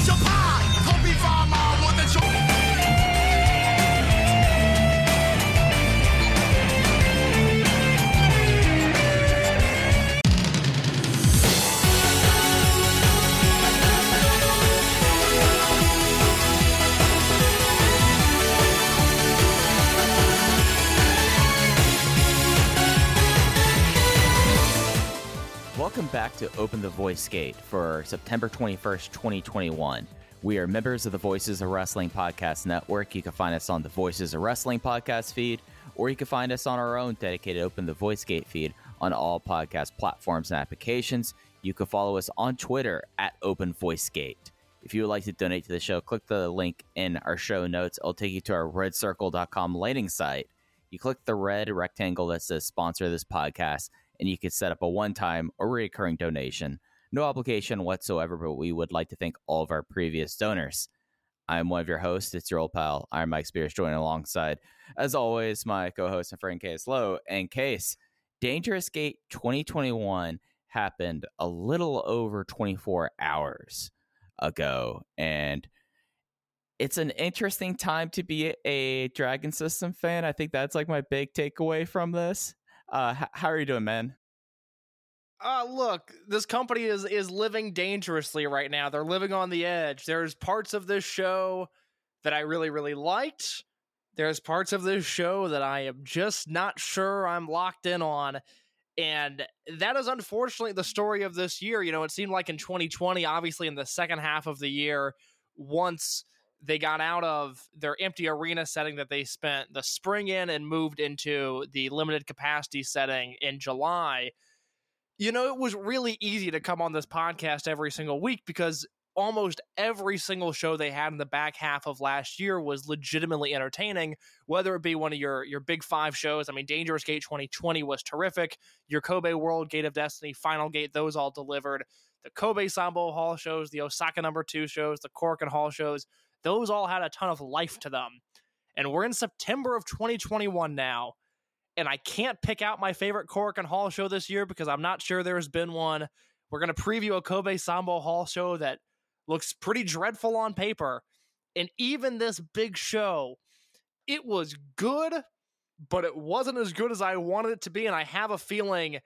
就怕。Welcome back to Open the Voice Gate for September 21st, 2021. We are members of the Voices of Wrestling Podcast Network. You can find us on the Voices of Wrestling podcast feed, or you can find us on our own dedicated Open the Voice Gate feed on all podcast platforms and applications. You can follow us on Twitter at Open Voice Gate. If you would like to donate to the show, click the link in our show notes. It'll take you to our redcircle.com landing site. You click the red rectangle that says sponsor this podcast, and you could set up a one time or recurring donation. No obligation whatsoever, but we would like to thank all of our previous donors. I'm one of your hosts. It's your old pal, Iron Mike Spears, joining alongside, as always, my co host and friend Case Lowe. And Case, Dangerous Gate 2021 happened a little over 24 hours ago. And it's an interesting time to be a Dragon System fan. I think that's like my big takeaway from this. Uh, h- how are you doing, man? uh look this company is is living dangerously right now. They're living on the edge. There's parts of this show that i really really liked. There's parts of this show that i am just not sure i'm locked in on and that is unfortunately the story of this year. You know it seemed like in 2020 obviously in the second half of the year once they got out of their empty arena setting that they spent the spring in and moved into the limited capacity setting in july you know, it was really easy to come on this podcast every single week because almost every single show they had in the back half of last year was legitimately entertaining, whether it be one of your your big five shows. I mean, Dangerous Gate 2020 was terrific. Your Kobe World Gate of Destiny, Final Gate, those all delivered. The Kobe Sambo Hall shows, the Osaka number two shows, the Korakuen Hall shows, those all had a ton of life to them. And we're in September of 2021 now and I can't pick out my favorite Korakuen Hall show this year because I'm not sure there's been one. We're going to preview a Kobe Sambo Hall show that looks pretty dreadful on paper. And even this big show, it was good, but it wasn't as good as I wanted it to be. And I have a feeling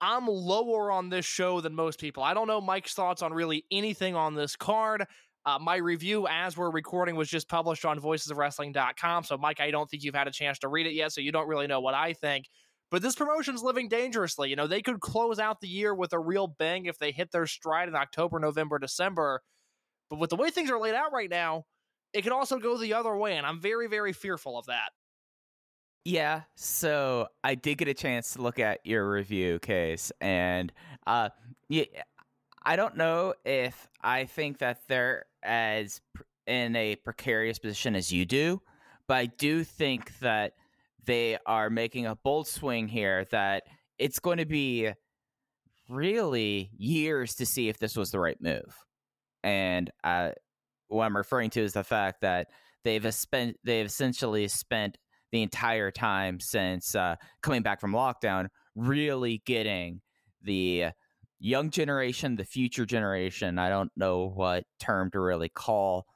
I'm lower on this show than most people. I don't know Mike's thoughts on really anything on this card. Uh, my review as we're recording was just published on voicesofwrestling.com. So, Mike, I don't think you've had a chance to read it yet, so you don't really know what I think. But this promotion's living dangerously. You know, they could close out the year with a real bang if they hit their stride in October, November, December. But with the way things are laid out right now, it could also go the other way, and I'm very, very fearful of that. Yeah, so I did get a chance to look at your review case, and uh, yeah, I don't know if I think that they're as in a precarious position as you do, but I do think that they are making a bold swing here. That it's going to be really years to see if this was the right move, and uh, what I'm referring to is the fact that they've spent they've essentially spent the entire time since uh, coming back from lockdown, really getting the young generation, the future generation. I don't know what term to really call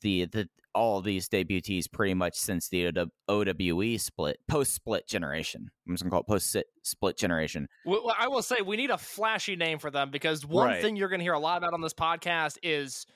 the the all these debutees pretty much since the OWE split, post split generation. I'm just gonna call it post split generation. Well, I will say we need a flashy name for them because one Right. thing you're going to hear a lot about on this podcast is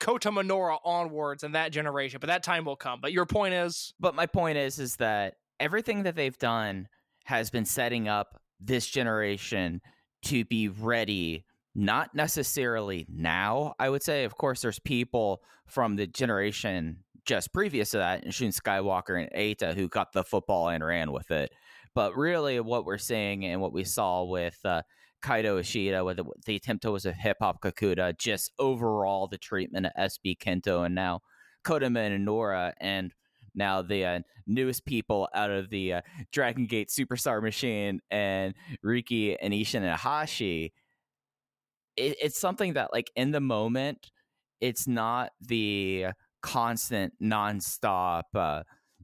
Kota Minoura onwards and that generation. But that time will come. But your point is, But my point is, is that everything that they've done has been setting up this generation to be ready. Not necessarily now, I would say. Of course, there's people from the generation just previous to that, and Skywalker and Eita, who got the football and ran with it. But really, what we're seeing and what we saw with uh, Kaito Ishida, with the, the attempt was a hip hop Kakuta, just overall the treatment of SB Kento, and now Kota Minoura, and now the uh, newest people out of the uh, Dragon Gate Superstar Machine and Riki and Ishin and Hashi. It, it's something that, like, in the moment, it's not the constant, nonstop, uh,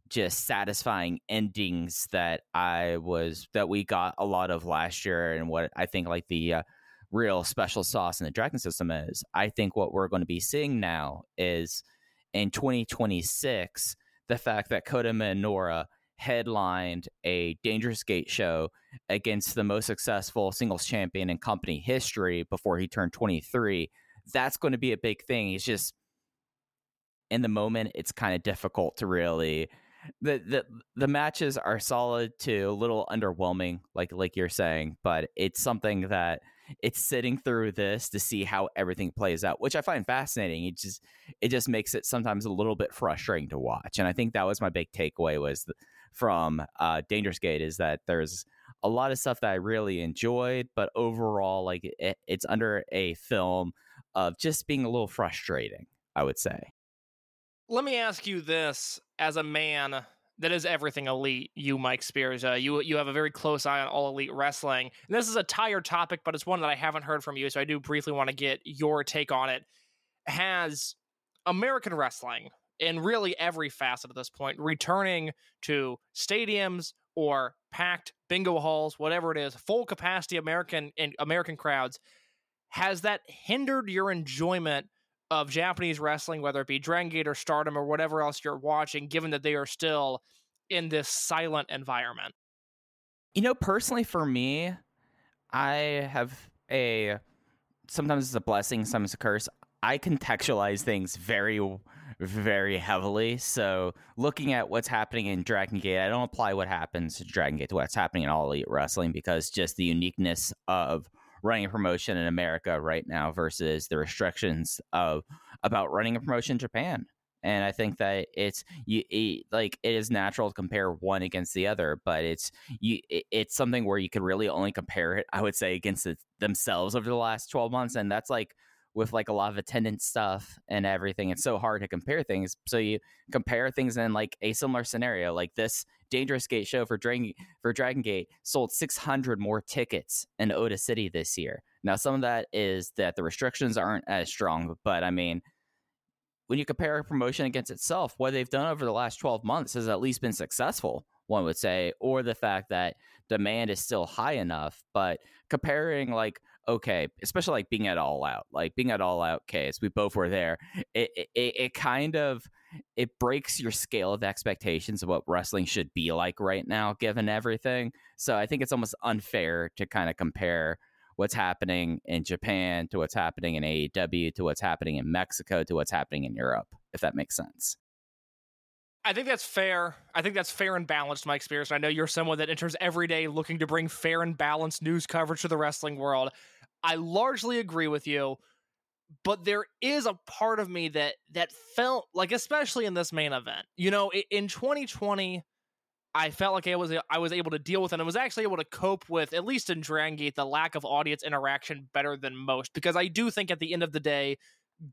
just satisfying endings that I was that we got a lot of last year, and what I think like the uh, real special sauce in the Dragon system is. I think what we're going to be seeing now is in 2026 the fact that Kota Minoura headlined a Dangerous Gate show against the most successful singles champion in company history before he turned 23. That's going to be a big thing. He's just in the moment it's kind of difficult to really the, the the matches are solid to a little underwhelming like like you're saying but it's something that it's sitting through this to see how everything plays out which i find fascinating. It just it just makes it sometimes a little bit frustrating to watch and i think that was my big takeaway was th- from uh dangerous gate is that there's a lot of stuff that i really enjoyed but overall like it, it's under a film of just being a little frustrating i would say. Let me ask you this as a man that is everything elite, you, Mike Spears. Uh, you you have a very close eye on all elite wrestling. And this is a tired topic, but it's one that I haven't heard from you, so I do briefly want to get your take on it. Has American wrestling, in really every facet at this point, returning to stadiums or packed bingo halls, whatever it is, full capacity American and American crowds, has that hindered your enjoyment of Japanese wrestling, whether it be Dragon Gate or Stardom or whatever else you're watching, given that they are still in this silent environment? You know, personally for me, I have a sometimes it's a blessing, sometimes a curse. I contextualize things very, very heavily. So looking at what's happening in Dragon Gate, I don't apply what happens to Dragon Gate to what's happening in All Elite Wrestling because just the uniqueness of running a promotion in America right now versus the restrictions of about running a promotion in Japan. And I think that it's you it, like it is natural to compare one against the other, but it's you it, it's something where you could really only compare it, I would say, against it themselves over the last twelve months, and that's like with like a lot of attendance stuff and everything. It's so hard to compare things. So you compare things in like a similar scenario, like this Dangerous Gate show for Dragon for Dragon Gate sold 600 more tickets in Ota City this year. Now, some of that is that the restrictions aren't as strong, but I mean, when you compare a promotion against itself, what they've done over the last 12 months has at least been successful, one would say, or the fact that demand is still high enough. But comparing, like, okay, especially like being at all out, like being at all out case, we both were there. It, it, it kind of it breaks your scale of expectations of what wrestling should be like right now, given everything. So I think it's almost unfair to kind of compare what's happening in Japan to what's happening in AEW to what's happening in Mexico to what's happening in Europe, if that makes sense. I think that's fair. I think that's fair and balanced, Mike Spears. I know you're someone that enters every day looking to bring fair and balanced news coverage to the wrestling world. I largely agree with you, but there is a part of me that that felt like, especially in this main event, you know, in 2020, I felt like I was I was able to deal with it and I was actually able to cope with, at least in Dragon Gate, the lack of audience interaction better than most. Because I do think at the end of the day,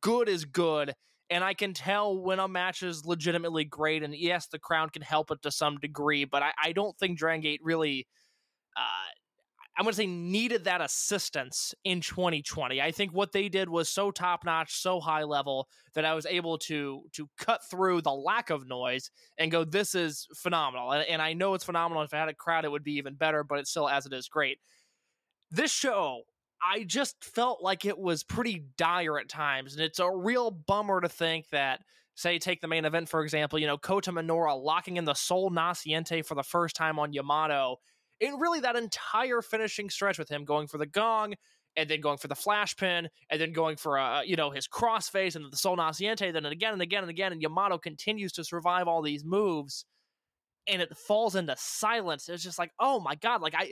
good is good. And I can tell when a match is legitimately great. And yes, the crowd can help it to some degree, but I, I don't think Dragon Gate really uh, I'm going to say needed that assistance in 2020. I think what they did was so top notch, so high level that I was able to to cut through the lack of noise and go, "This is phenomenal." And, and I know it's phenomenal. If I had a crowd, it would be even better. But it's still, as it is, great. This show, I just felt like it was pretty dire at times, and it's a real bummer to think that say take the main event for example, you know Kota Minoura locking in the Sol Naciente for the first time on Yamato, and really that entire finishing stretch with him going for the gong and then going for the flash pin and then going for uh, you know his crossface and the Sol Naciente, then again and again and again, and Yamato continues to survive all these moves, and it falls into silence. It's just like oh my god, like I.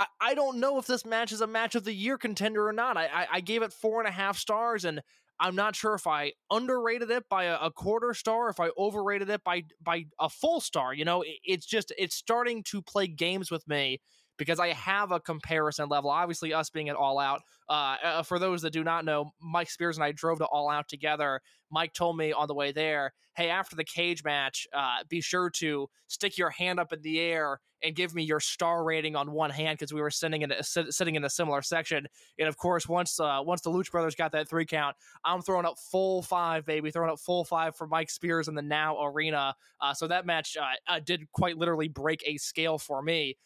I, I don't know if this match is a match of the year contender or not. I, I, I gave it four and a half stars, and I'm not sure if I underrated it by a, a, quarter star, if I overrated it by by a full star. You know, it, it's just it's starting to play games with me because I have a comparison level. Obviously, us being at All Out. Uh, uh, for those that do not know, Mike Spears and I drove to All Out together. Mike told me on the way there, "Hey, after the cage match, uh, be sure to stick your hand up in the air and give me your star rating on one hand because we were sitting in a, sitting in a similar section. And of course, once uh, once the Lucha Brothers got that three count, I'm throwing up full five, baby, throwing up full five for Mike Spears in the Now Arena. Uh, so that match uh, uh, did quite literally break a scale for me.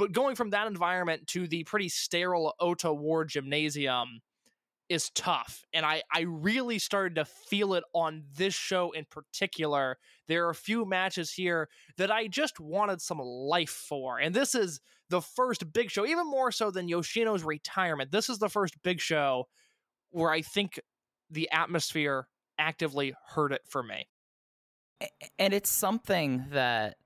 But going from that environment to the pretty sterile Ota Ward Gymnasium is tough. And I, I really started to feel it on this show in particular. There are a few matches here that I just wanted some life for. And this is the first big show, even more so than Yoshino's retirement. This is the first big show where I think the atmosphere actively hurt it for me. And it's something that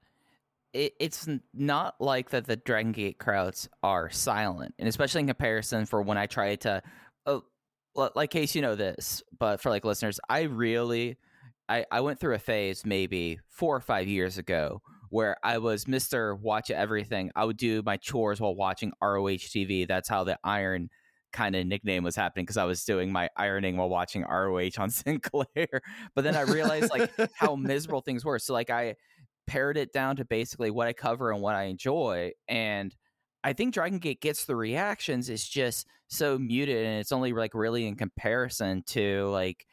it, it's not like that the Dragon Gate crowds are silent, and especially in comparison for when I tried to, oh, like case you know this, but for like listeners, I really, I I went through a phase maybe four or five years ago where I was Mister Watch Everything. I would do my chores while watching ROH TV. That's how the Iron kind of nickname was happening because I was doing my ironing while watching ROH on Sinclair. But then I realized like how miserable things were. So like I pared it down to basically what I cover and what I enjoy. And I think Dragon Gate gets the reactions. It's just so muted, and it's only like really in comparison to like,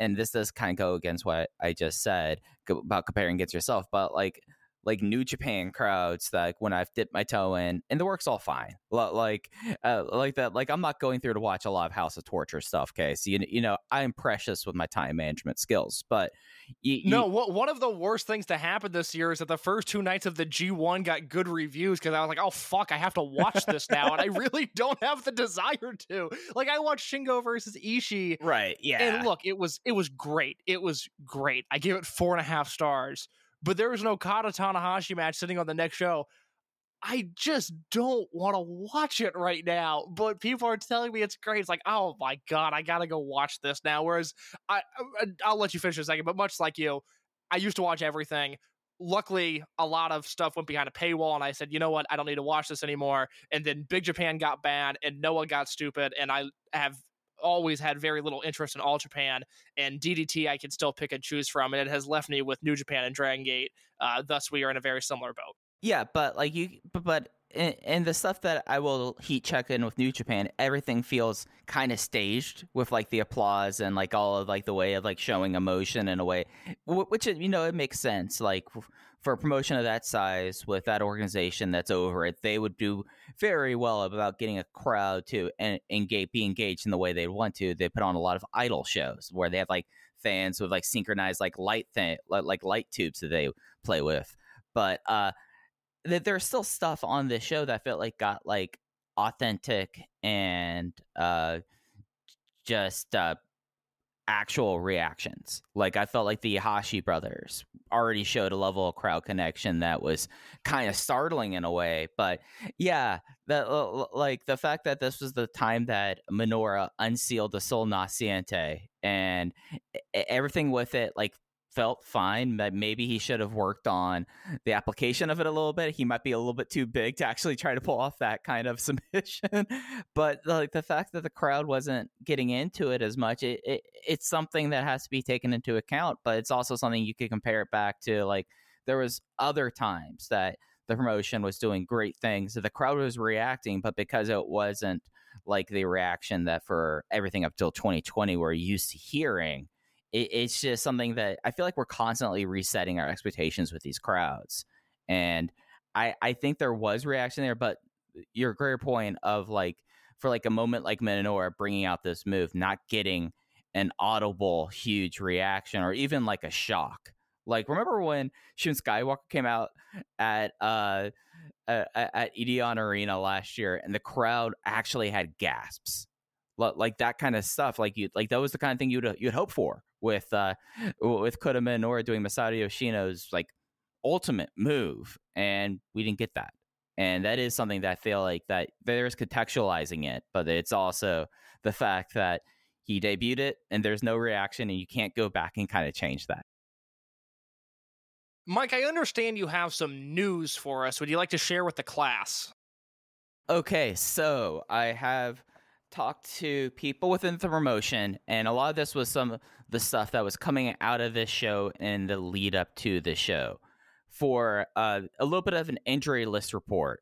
and this does kind of go against what I just said about comparing against yourself, but like like New Japan crowds that when I've dipped my toe in, and the work's all fine. Like, uh, like that. Like I'm not going through to watch a lot of House of Torture stuff. Okay, so you, you know I'm precious with my time management skills, but you, you, no, what, one of the worst things to happen this year is that the first two nights of the G1 got good reviews because I was like, oh fuck, I have to watch this now, and I really don't have the desire to. Like I watched Shingo versus Ishii, right? Yeah, and look, it was it was great. It was great. I gave it four and a half stars but there was no Kata Tanahashi match sitting on the next show. I just don't want to watch it right now. But people are telling me it's great. It's like, oh my god, I gotta go watch this now. Whereas I, uh, I'll let you finish in a second. But much like you, I used to watch everything. Luckily, a lot of stuff went behind a paywall, and I said, you know what, I don't need to watch this anymore. And then Big Japan got bad, and Noah got stupid, and I have always had very little interest in All Japan, and DDT I can still pick and choose from, and it has left me with New Japan and Dragon Gate. Uh, thus, we are in a very similar boat. Yeah, but like you, but, but and the stuff that I will heat check in with New Japan, everything feels kind of staged with like the applause and like all of like the way of like showing emotion in a way, which you know it makes sense. Like for a promotion of that size with that organization that's over it, they would do very well about getting a crowd to and engage, be engaged in the way they want to. They put on a lot of idol shows where they have like fans with like synchronized like light thing, like light tubes that they play with, but uh that there's still stuff on this show that felt like got like authentic and uh just uh actual reactions. Like I felt like the Hashi brothers already showed a level of crowd connection that was kind of startling in a way. But yeah, that like the fact that this was the time that Minoura unsealed the Sol Naciente and everything with it, like felt fine. Maybe he should have worked on the application of it a little bit. He might be a little bit too big to actually try to pull off that kind of submission. but like the fact that the crowd wasn't getting into it as much, it, it, it's something that has to be taken into account. But it's also something you could compare it back to. Like there was other times that the promotion was doing great things, the crowd was reacting, but because it wasn't like the reaction that for everything up till 2020 we're used to hearing it, it's just something that I feel like we're constantly resetting our expectations with these crowds. And I, I think there was reaction there, but your greater point of like, for like a moment like Minoura bringing out this move, not getting an audible huge reaction or even like a shock. Like remember when Shun Skywalker came out at uh at, at Edion Arena last year and the crowd actually had gasps. Like that kind of stuff. Like you like that was the kind of thing you'd you'd hope for with uh with Kota Minoura doing Masato Yoshino's like ultimate move and we didn't get that. And that is something that I feel like that there's contextualizing it, but it's also the fact that he debuted it and there's no reaction and you can't go back and kind of change that. Mike, I understand you have some news for us. Would you like to share with the class? Okay, so I have talked to people within the promotion, and a lot of this was some of the stuff that was coming out of this show and the lead up to the show. For uh, a little bit of an injury list report,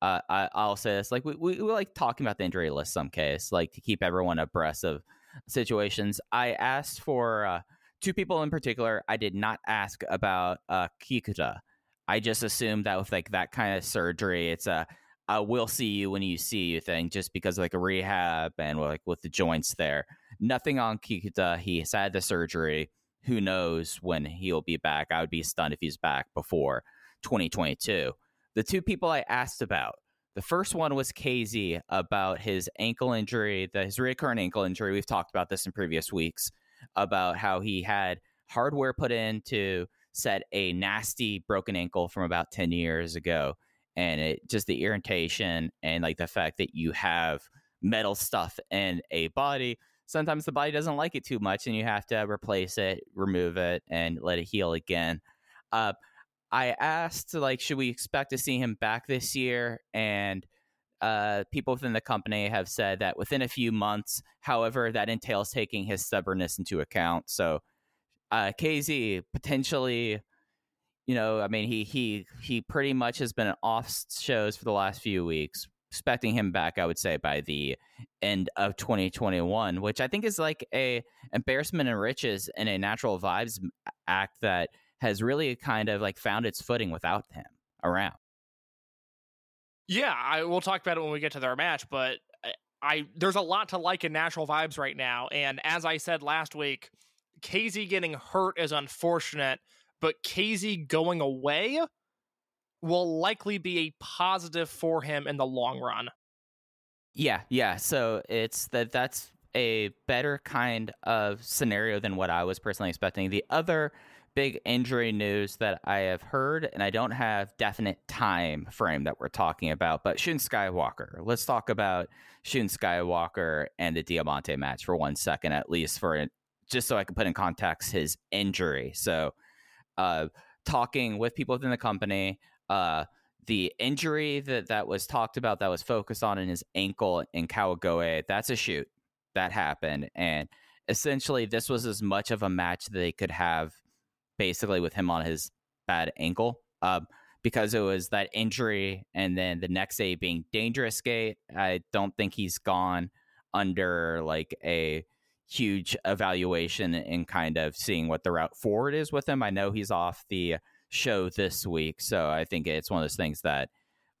uh, I, will say this: like we, we, we like talking about the injury list some case, like to keep everyone abreast of situations. I asked for uh, two people in particular. I did not ask about uh, Kikuta. I just assumed that with like that kind of surgery, it's a uh, we'll see you when you see you thing just because like a rehab and like with the joints there. Nothing on Kikuta. He's had the surgery. Who knows when he'll be back? I would be stunned if he's back before 2022. The two people I asked about, the first one was KZ about his ankle injury, the, his recurrent ankle injury. We've talked about this in previous weeks about how he had hardware put in to set a nasty broken ankle from about 10 years ago and it just the irritation and like the fact that you have metal stuff in a body sometimes the body doesn't like it too much and you have to replace it remove it and let it heal again. Uh, i asked like should we expect to see him back this year? And uh, people within the company have said that within a few months however that entails taking his stubbornness into account. So uh, kz potentially you know, I mean, he he he pretty much has been off shows for the last few weeks. Expecting him back, I would say by the end of 2021, which I think is like a embarrassment and riches in a natural vibes act that has really kind of like found its footing without him around. Yeah, I will talk about it when we get to their match, but I, I there's a lot to like in natural vibes right now, and as I said last week, KZ getting hurt is unfortunate but KZ going away will likely be a positive for him in the long run. Yeah, yeah. So it's that that's a better kind of scenario than what I was personally expecting. The other big injury news that I have heard, and I don't have definite time frame that we're talking about, but Shun Skywalker. Let's talk about Shun Skywalker and the Diamante match for one second, at least for just so I can put in context his injury. So uh, talking with people within the company. Uh, the injury that that was talked about that was focused on in his ankle in Kawagoe, that's a shoot that happened, and essentially this was as much of a match that they could have, basically with him on his bad ankle, uh, because it was that injury, and then the next day being dangerous gate. I don't think he's gone under like a huge evaluation and kind of seeing what the route forward is with him. I know he's off the show this week, so I think it's one of those things that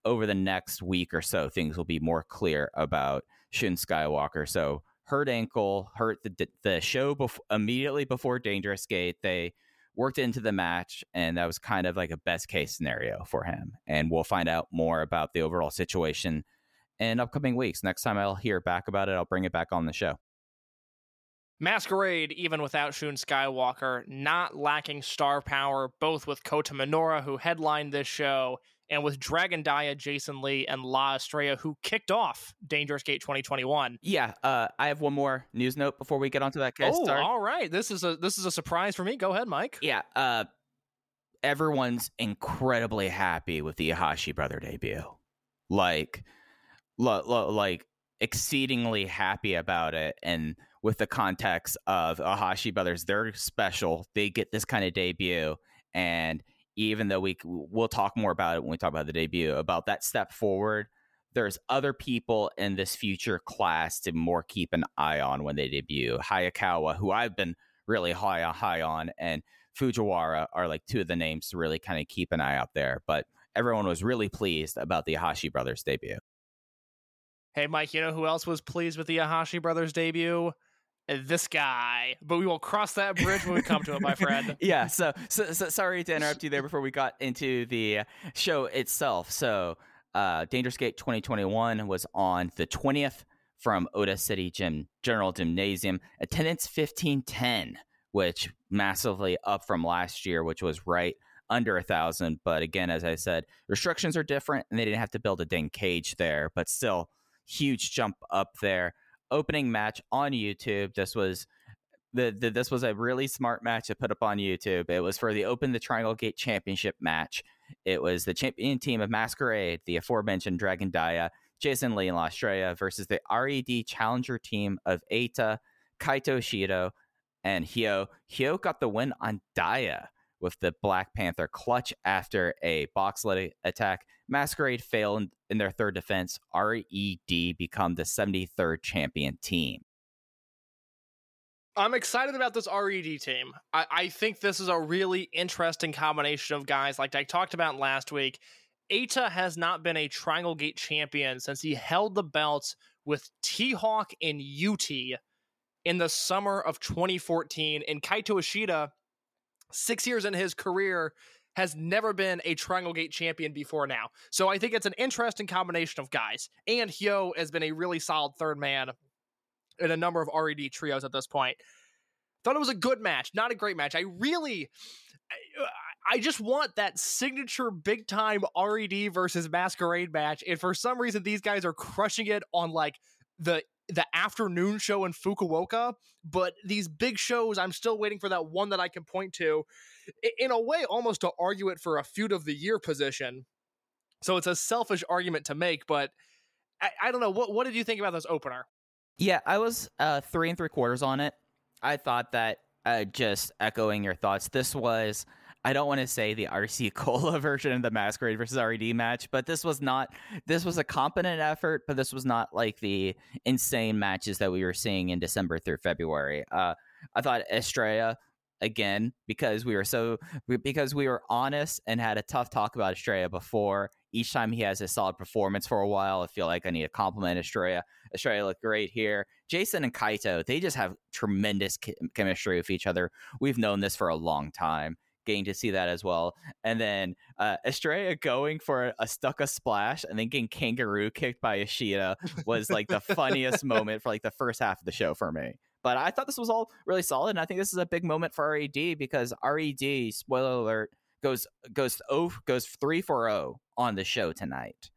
over the next week or so, things will be more clear about Shun Skywalker. So hurt ankle, hurt the the show bef- immediately before Dangerous Gate. They worked into the match, and that was kind of like a best case scenario for him. And we'll find out more about the overall situation in upcoming weeks. Next time I'll hear back about it, I'll bring it back on the show. Masquerade, even without Shun Skywalker, not lacking star power, both with Kota Minoura, who headlined this show, and with Dragon Dia, Jason Lee, and La Estrella, who kicked off Dangerous Gate 2021. Yeah, uh, I have one more news note before we get onto that case. Oh, all right. This is a this is a surprise for me. Go ahead, Mike. Yeah, uh, everyone's incredibly happy with the Ihashi brother debut. Like, lo- lo- like exceedingly happy about it, and with the context of Ihashi Brothers. They're special. They get this kind of debut, and even though we we'll talk more about it when we talk about the debut about that step forward. There's other people in this future class to more keep an eye on when they debut. Hayakawa, who I've been really high on, high on, and Fujiwara are like two of the names to really kind of keep an eye out there. But everyone was really pleased about the Ihashi brothers debut. Hey, Mike, you know who else was pleased with the Ihashi brothers debut? this guy. But we will cross that bridge when we come to it, my friend. yeah. So, so, so sorry to interrupt you there before we got into the show itself. So, uh, Dangerous Gate 2021 was on the 20th from Ota City Gym General Gymnasium. Attendance 1510, which massively up from last year, which was right under a thousand. But again, as I said, restrictions are different, and they didn't have to build a dang cage there. But still, huge jump up there. Opening match on YouTube. This was the, the this was a really smart match to put up on YouTube. It was for the Open the Triangle Gate Championship match. It was the champion team of Masquerade, the aforementioned Dragon Dia, Jason Lee and Estrella versus the RED challenger team of Eita, Kaito Ishida, and Hyo. Hyo got the win on Dia with the Black Panther clutch after a box attack. Masquerade fail in, in their third defense. RED become the 73rd champion team. I'm excited about this RED team. I, I think this is a really interesting combination of guys. Like I talked about last week, Eita has not been a Triangle Gate champion since he held the belts with T Hawk and UT in the summer of 2014. And Kaito Ishida, six years in his career, has never been a Triangle Gate champion before now. So I think it's an interesting combination of guys. And Hyo has been a really solid third man in a number of RED trios at this point. Thought it was a good match, not a great match. I really, I just want that signature big time RED versus Masquerade match, and for some reason these guys are crushing it on like the the afternoon show in Fukuoka. But these big shows, I'm still waiting for that one that I can point to, in a way, almost to argue it for a feud of the year position. So it's a selfish argument to make, but I, I don't know. What what did you think about this opener? Yeah, I was uh, three and three quarters on it. I thought that uh, just echoing your thoughts, this was. I don't want to say the RC Cola version of the Masquerade versus RED match, but this was not. This was a competent effort, but this was not like the insane matches that we were seeing in December through February. Uh, I thought Estrella again because we were so because we were honest and had a tough talk about Estrella before. Each time he has a solid performance for a while, I feel like I need to compliment Estrella. Estrella looked great here. Jason and Kaito, they just have tremendous chemistry with each other. We've known this for a long time. Getting to see that as well, and then uh, Estrella going for a stuck a splash and then getting kangaroo kicked by Ishida was like the funniest moment for like the first half of the show for me. But I thought this was all really solid, and I think this is a big moment for RED because RED, spoiler alert, goes goes oh goes three for zero on the show tonight,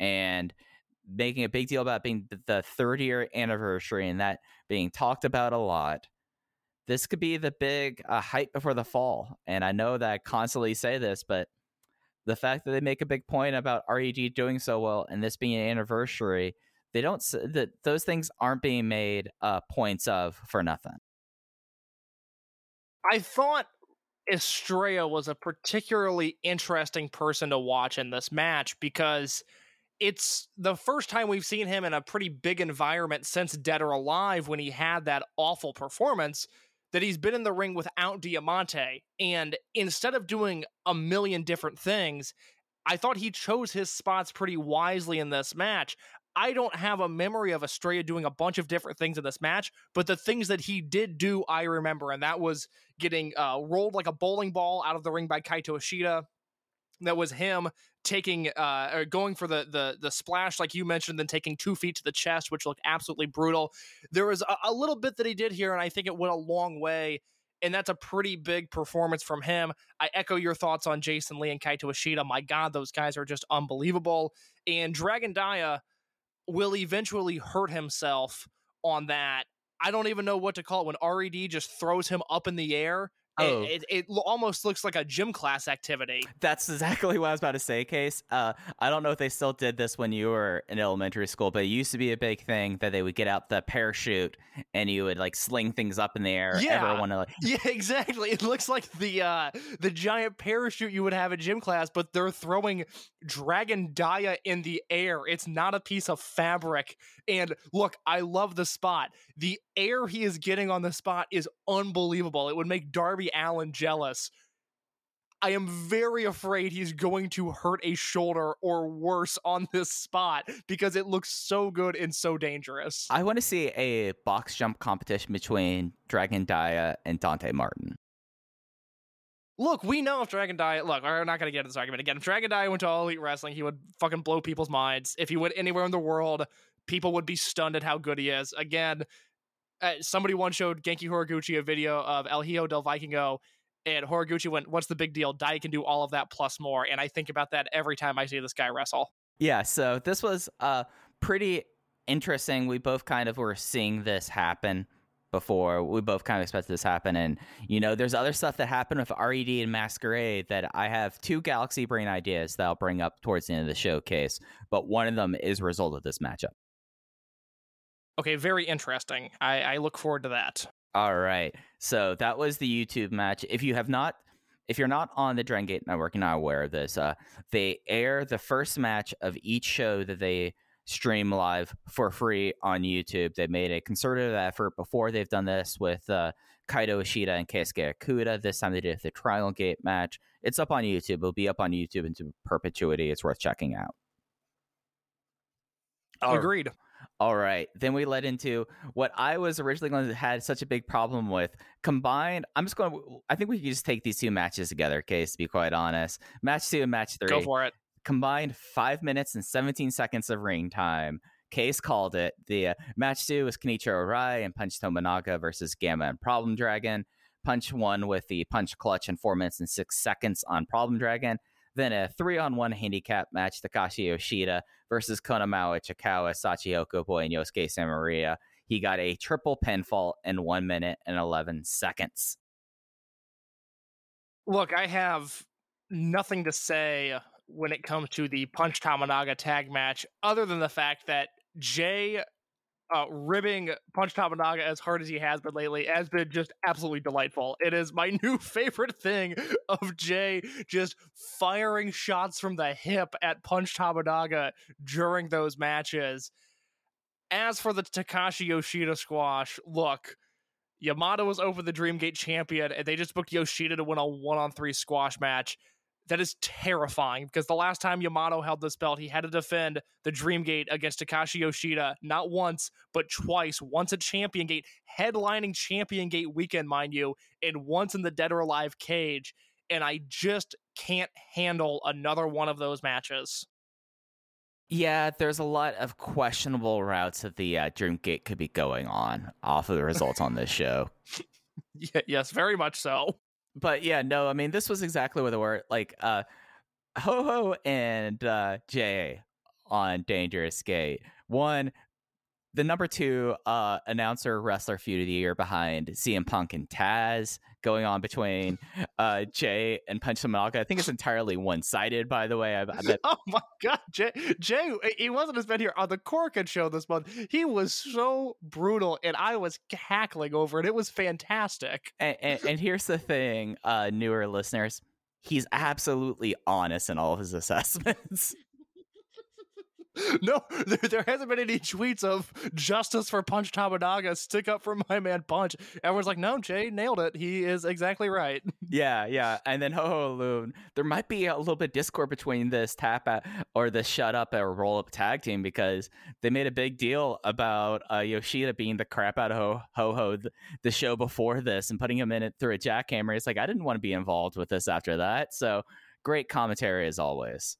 and making a big deal about being the third year anniversary and that being talked about a lot. This could be the big uh, hype before the fall, and I know that I constantly say this, but the fact that they make a big point about RED doing so well and this being an anniversary, they don't that those things aren't being made uh, points of for nothing. I thought Estrella was a particularly interesting person to watch in this match because it's the first time we've seen him in a pretty big environment since Dead or Alive when he had that awful performance that he's been in the ring without Diamante. And instead of doing a million different things, I thought he chose his spots pretty wisely in this match. I don't have a memory of Estrella doing a bunch of different things in this match, but the things that he did do, I remember, and that was getting uh, rolled like a bowling ball out of the ring by Kaito Ishida. That was him taking, uh, or going for the the the splash, like you mentioned, then taking two feet to the chest, which looked absolutely brutal. There was a, a little bit that he did here, and I think it went a long way and that's a pretty big performance from him. I echo your thoughts on Jason Lee and Kaito Ishida. My God, those guys are just unbelievable. And Dragon Dia will eventually hurt himself on that. I don't even know what to call it when RED just throws him up in the air. Oh. It, it, it almost looks like a gym class activity. That's exactly what I was about to say, Case. Uh, I don't know if they still did this when you were in elementary school, but it used to be a big thing that they would get out the parachute and you would like sling things up in the air. Yeah. Everyone like, Yeah, exactly. It looks like the uh, the giant parachute you would have in gym class, but they're throwing Dragon Dia in the air. It's not a piece of fabric. And look, I love the spot. The air he is getting on the spot is unbelievable. It would make Darby Allin jealous. I am very afraid he's going to hurt a shoulder or worse on this spot because it looks so good and so dangerous. I want to see a box jump competition between Dragon Dia and Dante Martin. Look, we know if Dragon Dia. Look, we're not going to get into this argument again. If Dragon Dia went to All Elite Wrestling, he would fucking blow people's minds. If he went anywhere in the world, people would be stunned at how good he is. Again, uh, somebody once showed Genki Horiguchi a video of El Hijo del Vikingo, and Horiguchi went, "What's the big deal? Dia can do all of that plus more." And I think about that every time I see this guy wrestle. Yeah, so this was uh pretty interesting. We both kind of were seeing this happen before. We both kind of expected this happen, and you know, there's other stuff that happened with RED and Masquerade that I have two Galaxy Brain ideas that I'll bring up towards the end of the showcase. But one of them is a result of this matchup. Okay, very interesting. I, I look forward to that. All right. So that was the YouTube match. If you have not, if you're not on the Dragon Gate Network, you're not aware of this. Uh, they air the first match of each show that they stream live for free on YouTube. They made a concerted effort before. They've done this with uh, Kaito Ishida and Keisuke Okuda. This time they did the Triangle Gate match. It's up on YouTube. It'll be up on YouTube into perpetuity. It's worth checking out. All Agreed. All right. Then we led into what I was originally going to had such a big problem with. Combined, I'm just going to, I think we can just take these two matches together, Case, to be quite honest. Match two and match three. Go for it. Combined five minutes and 17 seconds of ring time. Case called it. The uh, match two was Kenichiro Arai and Punch Tominaga versus Gamma and Problem Dragon. Punch one with the punch clutch in four minutes and six seconds on Problem Dragon. Then a three on one handicap match, Takashi Yoshida versus Konamawa Chikawa, Sachi Okubo, and Yosuke Santa Maria. He got a triple pinfall in one minute and 11 seconds. Look, I have nothing to say when it comes to the Punch Tominaga tag match, other than the fact that Jay uh, ribbing Punch Tominaga as hard as he has been lately has been just absolutely delightful. It is my new favorite thing of Jay just firing shots from the hip at Punch Tominaga during those matches. As for the Takashi Yoshida squash, look, Yamato was over the Dreamgate champion, and they just booked Yoshida to win a one on three squash match. That is terrifying because the last time Yamato held this belt, he had to defend the Dream Gate against Takashi Yoshida not once, but twice. Once at Champion Gate, headlining Champion Gate weekend, mind you, and once in the Dead or Alive cage. And I just can't handle another one of those matches. Yeah, there's a lot of questionable routes that the uh, Dreamgate could be going on off of the results on this show. Yes, very much so. But yeah, no, I mean this was exactly what they were like. Uh, Ho Ho and uh, Jay on Dangerous Gate. One, the number two uh, announcer wrestler feud of the year behind CM Punk and Taz going on between uh, Jay and Punch Tominaga. I think it's entirely one sided, by the way. I, I bet Oh my god, Jay! Jay, he wasn't as bad here on the Korakuen show this month. He was so brutal, and I was cackling over it. It was fantastic. and, and, and here's the thing, uh, newer listeners. He's absolutely honest in all of his assessments. No, there, there hasn't been any tweets of justice for Punch Tominaga. Stick up for my man Punch. Everyone's like, no, Jay nailed it. He is exactly right. Yeah, yeah. And then Ho Ho Loon, there might be a little bit discord between this tap at, or the shut up or roll up tag team because they made a big deal about uh, Yoshida being the crap out of Ho Ho, Ho the, the show before this and putting him in it through a jackhammer. It's like, I didn't want to be involved with this after that. So great commentary as always.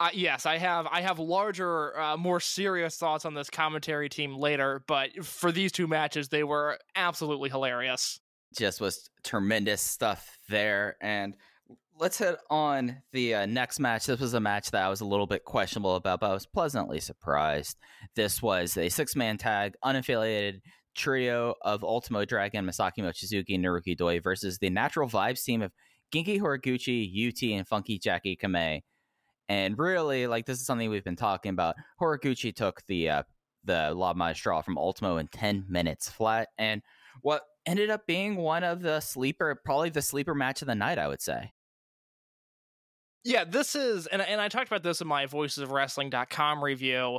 Uh, yes, I have. I have larger, uh, more serious thoughts on this commentary team later. But for these two matches, they were absolutely hilarious. just was tremendous stuff there. And let's hit on the uh, next match. This was a match that I was a little bit questionable about, but I was pleasantly surprised. This was a six man tag, unaffiliated trio of Ultimo Dragon, Masaaki Mochizuki, and Naruki Doi versus the Natural Vibes team of Genki Horiguchi, UT, and Funky Jacky Kamei. And really, like this is something we've been talking about. Horiguchi took the uh, the La Magistral from Ultimo in ten minutes flat, and what ended up being one of the sleeper, probably the sleeper match of the night, I would say. Yeah, this is, and and I talked about this in my Voices of Wrestling.com review.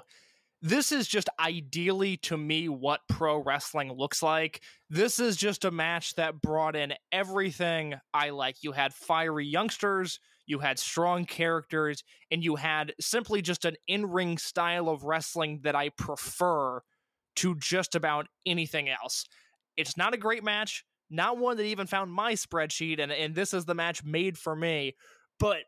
this is just ideally to me what pro wrestling looks like. This is just a match that brought in everything I like. You had fiery youngsters, you had strong characters, and you had simply just an in ring style of wrestling that I prefer to just about anything else. It's not a great match, not one that even found my spreadsheet, and, and this is the match made for me. But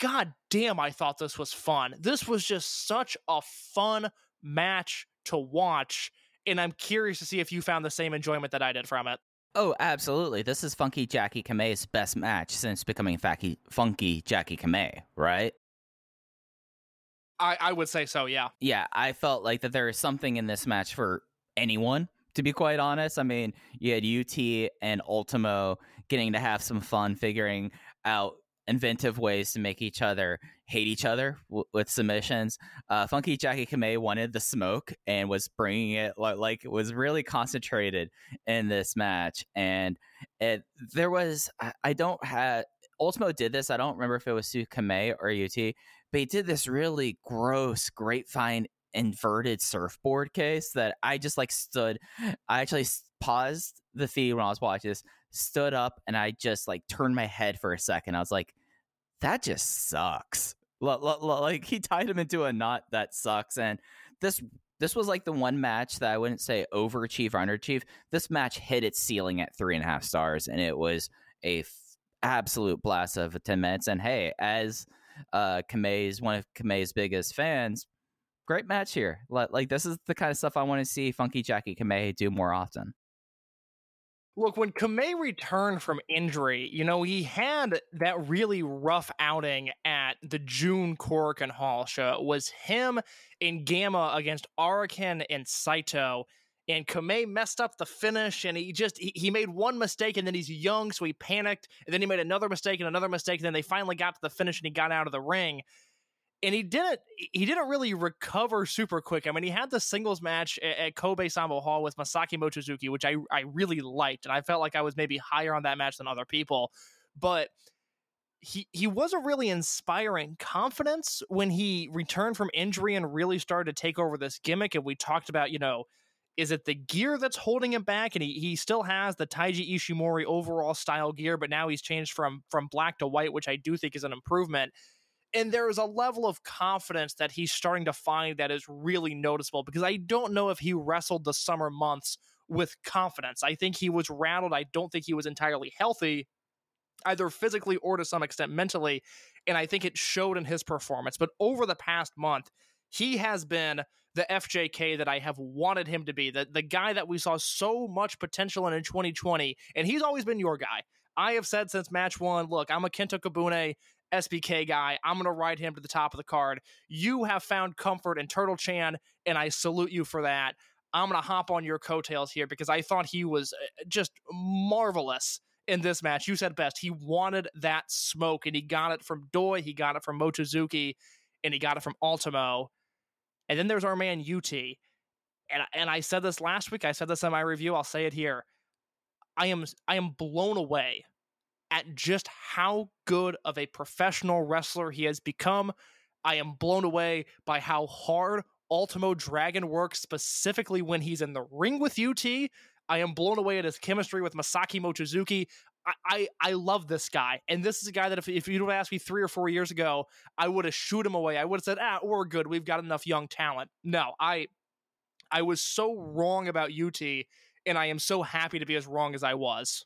god damn, I thought this was fun. This was just such a fun match to watch. And I'm curious to see if you found the same enjoyment that I did from it. Oh, absolutely. This is Funky Jacky Kamei's best match since becoming Funky, Funky Jacky Kamei, right? I, I would say so, yeah. Yeah, I felt like that there is something in this match for anyone, to be quite honest. I mean, you had UT and Ultimo getting to have some fun figuring out inventive ways to make each other hate each other w- with submissions. Uh, Funky Jacky Kamei wanted the smoke and was bringing it like, like was really concentrated in this match. And it there was I, I don't have Ultimo did this. I don't remember if it was Sue Kame or UT, but he did this really gross grapevine inverted surfboard case that I just like stood. I actually paused the feed when I was watching this, stood up, and I just like turned my head for a second. I was like, that just sucks. Like he tied him into a knot that sucks. And this this was like the one match that I wouldn't say overachieve or underachieve. This match hit its ceiling at three and a half stars, and it was a f- absolute blast of 10 minutes. And hey, as uh Kamei's one of Kamei's biggest fans, great match here. Like this is the kind of stuff I want to see Funky Jacky Kamei do more often. Look, when Kamei returned from injury, you know, he had that really rough outing at the June Korakuen Hall show. It was him in Gamma against Araken and Saito. And Kamei messed up the finish and he just he, he made one mistake and then he's young, so he panicked, and then he made another mistake and another mistake, and then they finally got to the finish and he got out of the ring and he didn't he didn't really recover super quick. I mean, he had the singles match at, at Kobe Sambo Hall with Masaaki Mochizuki, which I I really liked, and I felt like I was maybe higher on that match than other people, but he he wasn't really inspiring confidence when he returned from injury and really started to take over this gimmick. And we talked about, you know, is it the gear that's holding him back? And he, he still has the Taiji Ishimori overall style gear, but now he's changed from from black to white, which I do think is an improvement and there is a level of confidence that he's starting to find that is really noticeable because I don't know if he wrestled the summer months with confidence. I think he was rattled. I don't think he was entirely healthy, either physically or to some extent mentally. And I think it showed in his performance. But over the past month, he has been the FJK that I have wanted him to be, the, the guy that we saw so much potential in in 2020. And he's always been your guy. I have said since match one, look, I'm a Kento Kabune SBK guy. I'm going to ride him to the top of the card. You have found comfort in Turtle Chan, and I salute you for that. I'm going to hop on your coattails here because I thought he was uh, just marvelous in this match. You said best. He wanted that smoke, and he got it from Doi, he got it from Mochizuki, and he got it from Ultimo. And then there's our man UT. And, and I said this last week. I said this in my review. I'll say it here. I am I am blown away at just how good of a professional wrestler he has become. I am blown away by how hard Ultimo Dragon works, specifically when he's in the ring with UT. I am blown away at his chemistry with Masaaki Mochizuki. I, I, love this guy. And this is a guy that if, if you'd have asked me three or four years ago, I would have shoot him away. I would have said, ah, we're good. We've got enough young talent. No, I I was so wrong about UT, and I am so happy to be as wrong as I was.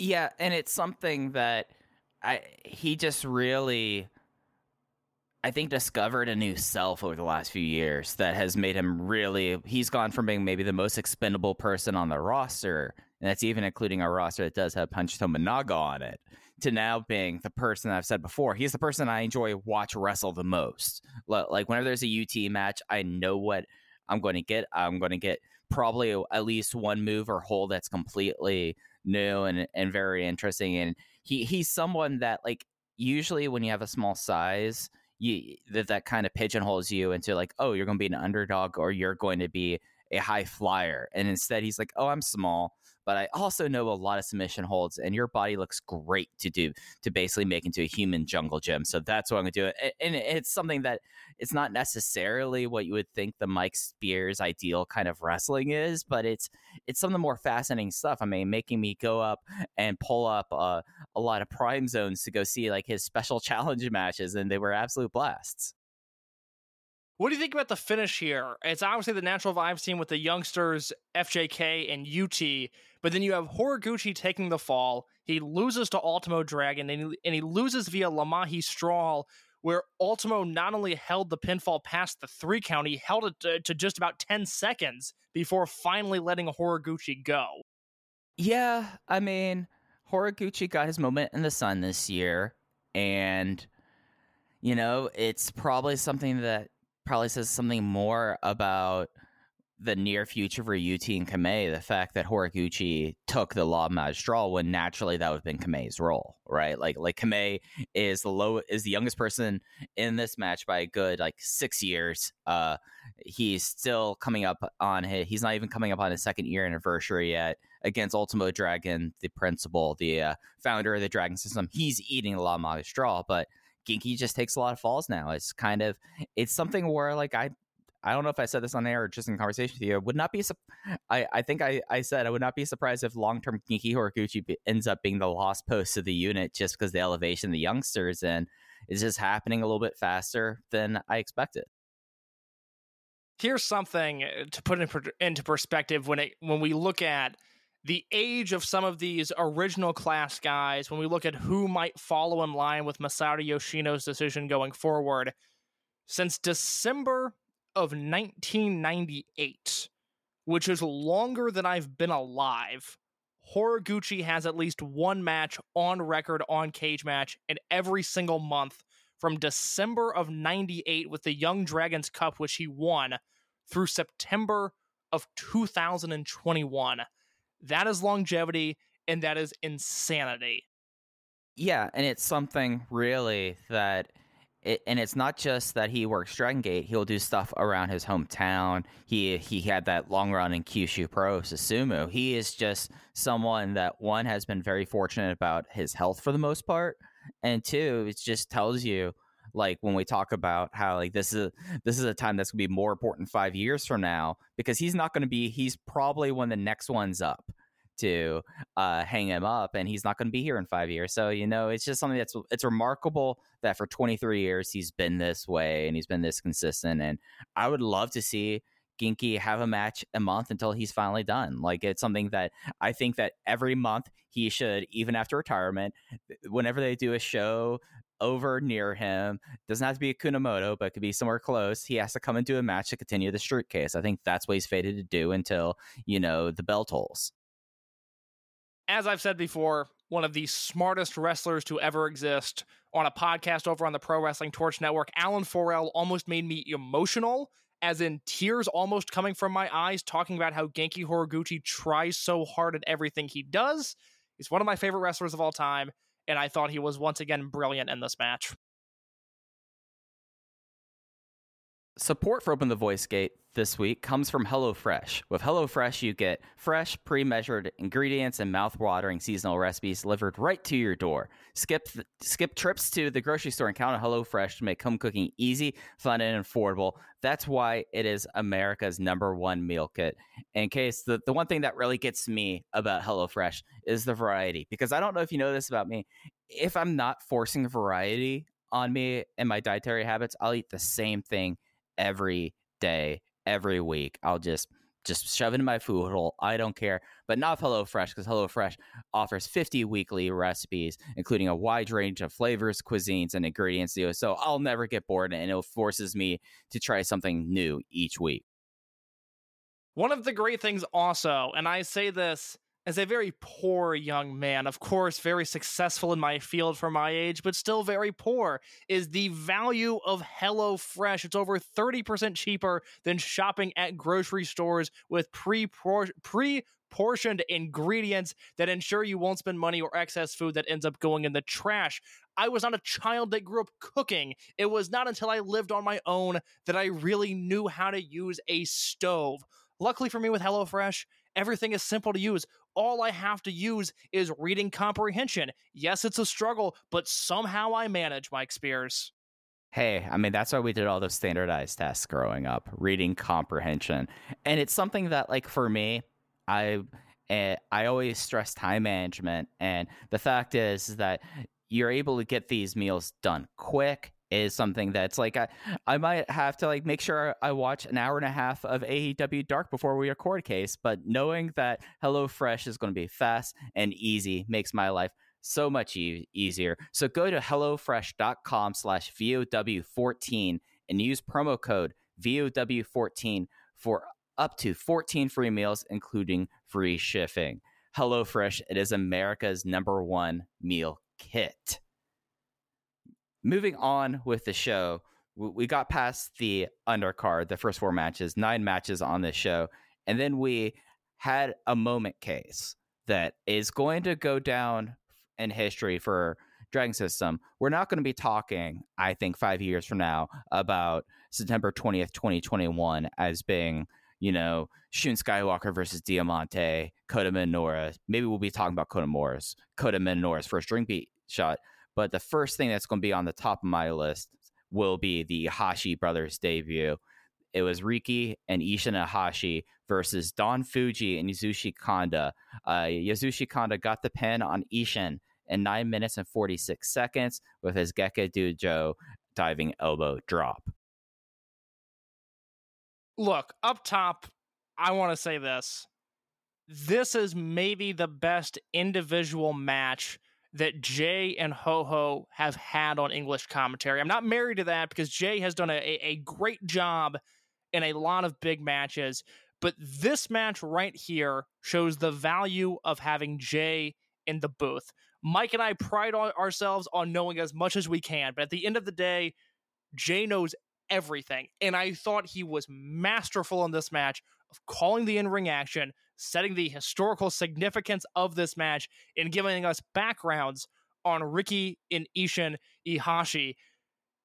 Yeah, and it's something that I he just really I think discovered a new self over the last few years that has made him really he's gone from being maybe the most expendable person on the roster, and that's even including a roster that does have Punch Tominaga on it, to now being the person I've said before, he's the person I enjoy watch wrestle the most. Like whenever there's a UT match, I know what I'm going to get. I'm going to get probably at least one move or hold that's completely new and and very interesting. And he he's someone that like usually when you have a small size, you that that kind of pigeonholes you into like, oh, you're going to be an underdog or you're going to be a high flyer. And instead, he's like, oh, I'm small, but I also know a lot of submission holds, and your body looks great to do to basically make into a human jungle gym. So that's what I'm gonna do. And it's something that it's not necessarily what you would think the Mike Spears ideal kind of wrestling is, but it's it's some of the more fascinating stuff. I mean, making me go up and pull up uh, a lot of prime zones to go see like his special challenge matches, and they were absolute blasts. What do you think about the finish here? It's obviously the natural vibe scene with the youngsters, FJK and UT, but then you have Horiguchi taking the fall. He loses to Ultimo Dragon, and he, and he loses via La Magistral, where Ultimo not only held the pinfall past the three count, he held it to, to just about 10 seconds before finally letting Horiguchi go. Yeah, I mean, Horiguchi got his moment in the sun this year, and, you know, it's probably something that probably says something more about the near future for UT and Kamei, the fact that Horiguchi took the La Magistral when naturally that would have been Kamei's role, right? Like like Kamei is the low is the youngest person in this match by a good like six years. Uh he's still coming up on his he's not even coming up on his second year anniversary yet against Ultimo Dragon, the principal, the uh, founder of the Dragon system. He's eating the La Magistral, but Genki just takes a lot of falls now. It's kind of it's something where like I I don't know if I said this on air or just in conversation with you. Would not be. I I think I, I said I would not be surprised if long term Genki Horiguchi be, ends up being the lost post of the unit just because the elevation the youngsters and is just happening a little bit faster than I expected. Here's something uh, to put in, into perspective when it when we look at the age of some of these original class guys, when we look at who might follow in line with Masato Yoshino's decision going forward, since December of 1998, which is longer than I've been alive, Horiguchi has at least one match on record on Cagematch in every single month from December of 98 with the Young Dragons Cup, which he won, through September of 2021. That is longevity and that is insanity. Yeah, and it's something really that it, and it's not just that he works Dragon Gate. He'll do stuff around his hometown. He he had that long run in Kyushu Pro Susumu. He is just someone that one has been very fortunate about his health for the most part, and two, it just tells you like when we talk about how like this is this is a time that's going to be more important five years from now because he's not going to be he's probably when the next one's up to uh, hang him up, and he's not going to be here in five years. So you know, it's just something that's it's remarkable that for 23 years he's been this way and he's been this consistent. And I would love to see Genki have a match a month until he's finally done. Like it's something that I think that every month he should, even after retirement, whenever they do a show over near him. Doesn't have to be a Kumamoto, but could be somewhere close. He has to come into a match to continue the street case. I think that's what he's fated to do until, you know, the bell tolls. As I've said before, one of the smartest wrestlers to ever exist on a podcast over on the Pro Wrestling Torch Network. Alan Forel almost made me emotional, as in tears almost coming from my eyes, talking about how Genki Horiguchi tries so hard at everything he does. He's one of my favorite wrestlers of all time and I thought he was once again brilliant in this match. Support for Open the Voice Gate this week comes from HelloFresh. With HelloFresh, you get fresh, pre measured ingredients and mouth watering seasonal recipes delivered right to your door. Skip, th- skip trips to the grocery store and count on HelloFresh to make home cooking easy, fun, and affordable. That's why it is America's number one meal kit. In case the, the one thing that really gets me about HelloFresh is the variety, because I don't know if you know this about me. If I'm not forcing variety on me and my dietary habits, I'll eat the same thing every day, every week. I'll just just shove it in my food hole. I don't care. But not HelloFresh, because HelloFresh offers 50 weekly recipes, including a wide range of flavors, cuisines, and ingredients. So I'll never get bored, and it forces me to try something new each week. One of the great things, also, and I say this as a very poor young man, of course, very successful in my field for my age, but still very poor, is the value of Hello Fresh. It's over 30% cheaper than shopping at grocery stores with pre pre portioned ingredients that ensure you won't spend money or excess food that ends up going in the trash. I was not a child that grew up cooking. It was not until I lived on my own that I really knew how to use a stove. Luckily for me with HelloFresh, Everything is simple to use. All I have to use is reading comprehension. Yes, it's a struggle, but somehow I manage, Mike Spears. Hey, I mean, that's why we did all those standardized tests growing up, reading comprehension. And it's something that, like, for me, I. eh, I always stress time management, and the fact is, is that you're able to get these meals done quick is something that's like I, I might have to like make sure I watch an hour and a half of AEW Dark before we record case, but knowing that HelloFresh is going to be fast and easy makes my life so much e- easier. So go to hellofresh.com slash VOW14 and use promo code VOW14 for up to 14 free meals, including free shipping. HelloFresh, it is America's number one meal kit. Moving on with the show, we got past the undercard, the first four matches, nine matches on this show, and then we had a moment case that is going to go down in history for Dragon System. We're not going to be talking, I think, five years from now about September 20th, 2021 as being, you know, Shun Skywalker versus Diamante, Kota Minoura. Maybe we'll be talking about Kota Minoura's, Kota Minoura's first Dream Gate shot. But the first thing that's going to be on the top of my list will be the Hashi brothers debut. It was Riki and Ishin Hashi versus Don Fuji and Yasushi Kanda. Uh, Kanda got the pin on Ishin in 9 minutes and 46 seconds with his Geke Dojo diving elbow drop. Look, up top, I want to say this. This is maybe the best individual match that Jay and Ho Ho have had on English commentary. I'm not married to that because Jay has done a, a, great job in a lot of big matches. But this match right here shows the value of having Jay in the booth. Mike and I pride on ourselves on knowing as much as we can, but at the end of the day, Jay knows everything. And I thought he was masterful in this match of calling the in ring action, setting the historical significance of this match, and giving us backgrounds on Ricky and Ishin Ihashi.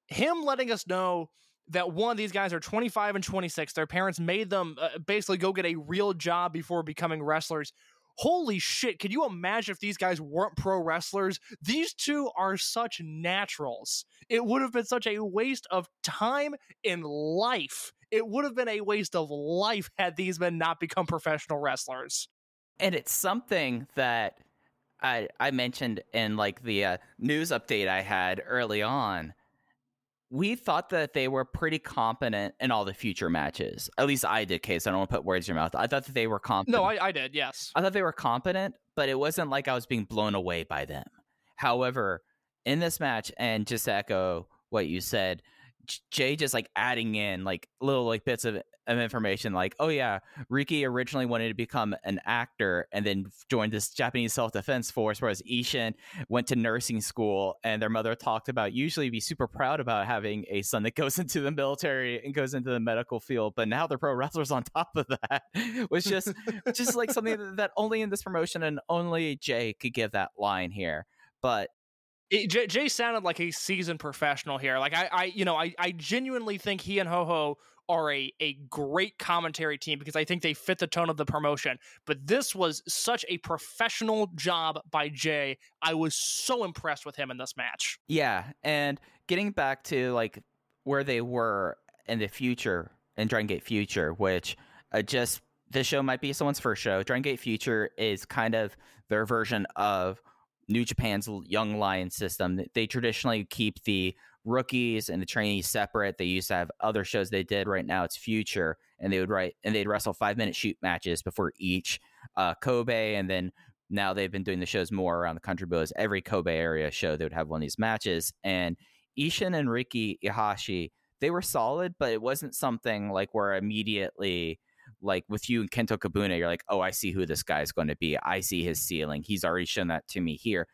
Him letting us know that one these guys are 25 and 26. Their parents made them uh, basically go get a real job before becoming wrestlers. Holy shit, can you imagine if these guys weren't pro wrestlers? These two are such naturals. It would have been such a waste of time and life. It would have been a waste of life had these men not become professional wrestlers. And it's something that I I mentioned in like the uh, news update I had early on. We thought that they were pretty competent in all the future matches. At least I did, Case. I don't want to put words in your mouth. I thought that they were competent. No, I, I did, yes. I thought they were competent, but it wasn't like I was being blown away by them. However, in this match, and just to echo what you said, Jay just like adding in like little like bits of, of information, like, oh yeah, Riki originally wanted to become an actor and then joined this Japanese self defense force, whereas Ishin went to nursing school and their mother talked about usually be super proud about having a son that goes into the military and goes into the medical field, but now they're pro wrestlers on top of that was just just like something that only in this promotion and only Jay could give that line here. But It, Jay, Jay sounded like a seasoned professional here. Like I, I you know, I, I genuinely think he and Ho Ho are a a great commentary team because I think they fit the tone of the promotion. But this was such a professional job by Jay. I was so impressed with him in this match. Yeah, and getting back to like where they were in the future in Dragon Gate Future, which uh, just this show might be someone's first show. Dragon Gate Future is kind of their version of New Japan's Young Lion system. They traditionally keep the rookies and the trainees separate. They used to have other shows they did. Right now, it's Future, and they would write and they'd wrestle five minute shoot matches before each uh, Kobe, and then now they've been doing the shows more around the country. But every Kobe area show they would have one of these matches, and Ishin and Ricky Ihashi they were solid, but it wasn't something like where immediately like with you and Kento Kabuna, you're like, oh, I see who this guy's going to be. I see his ceiling. He's already shown that to me here.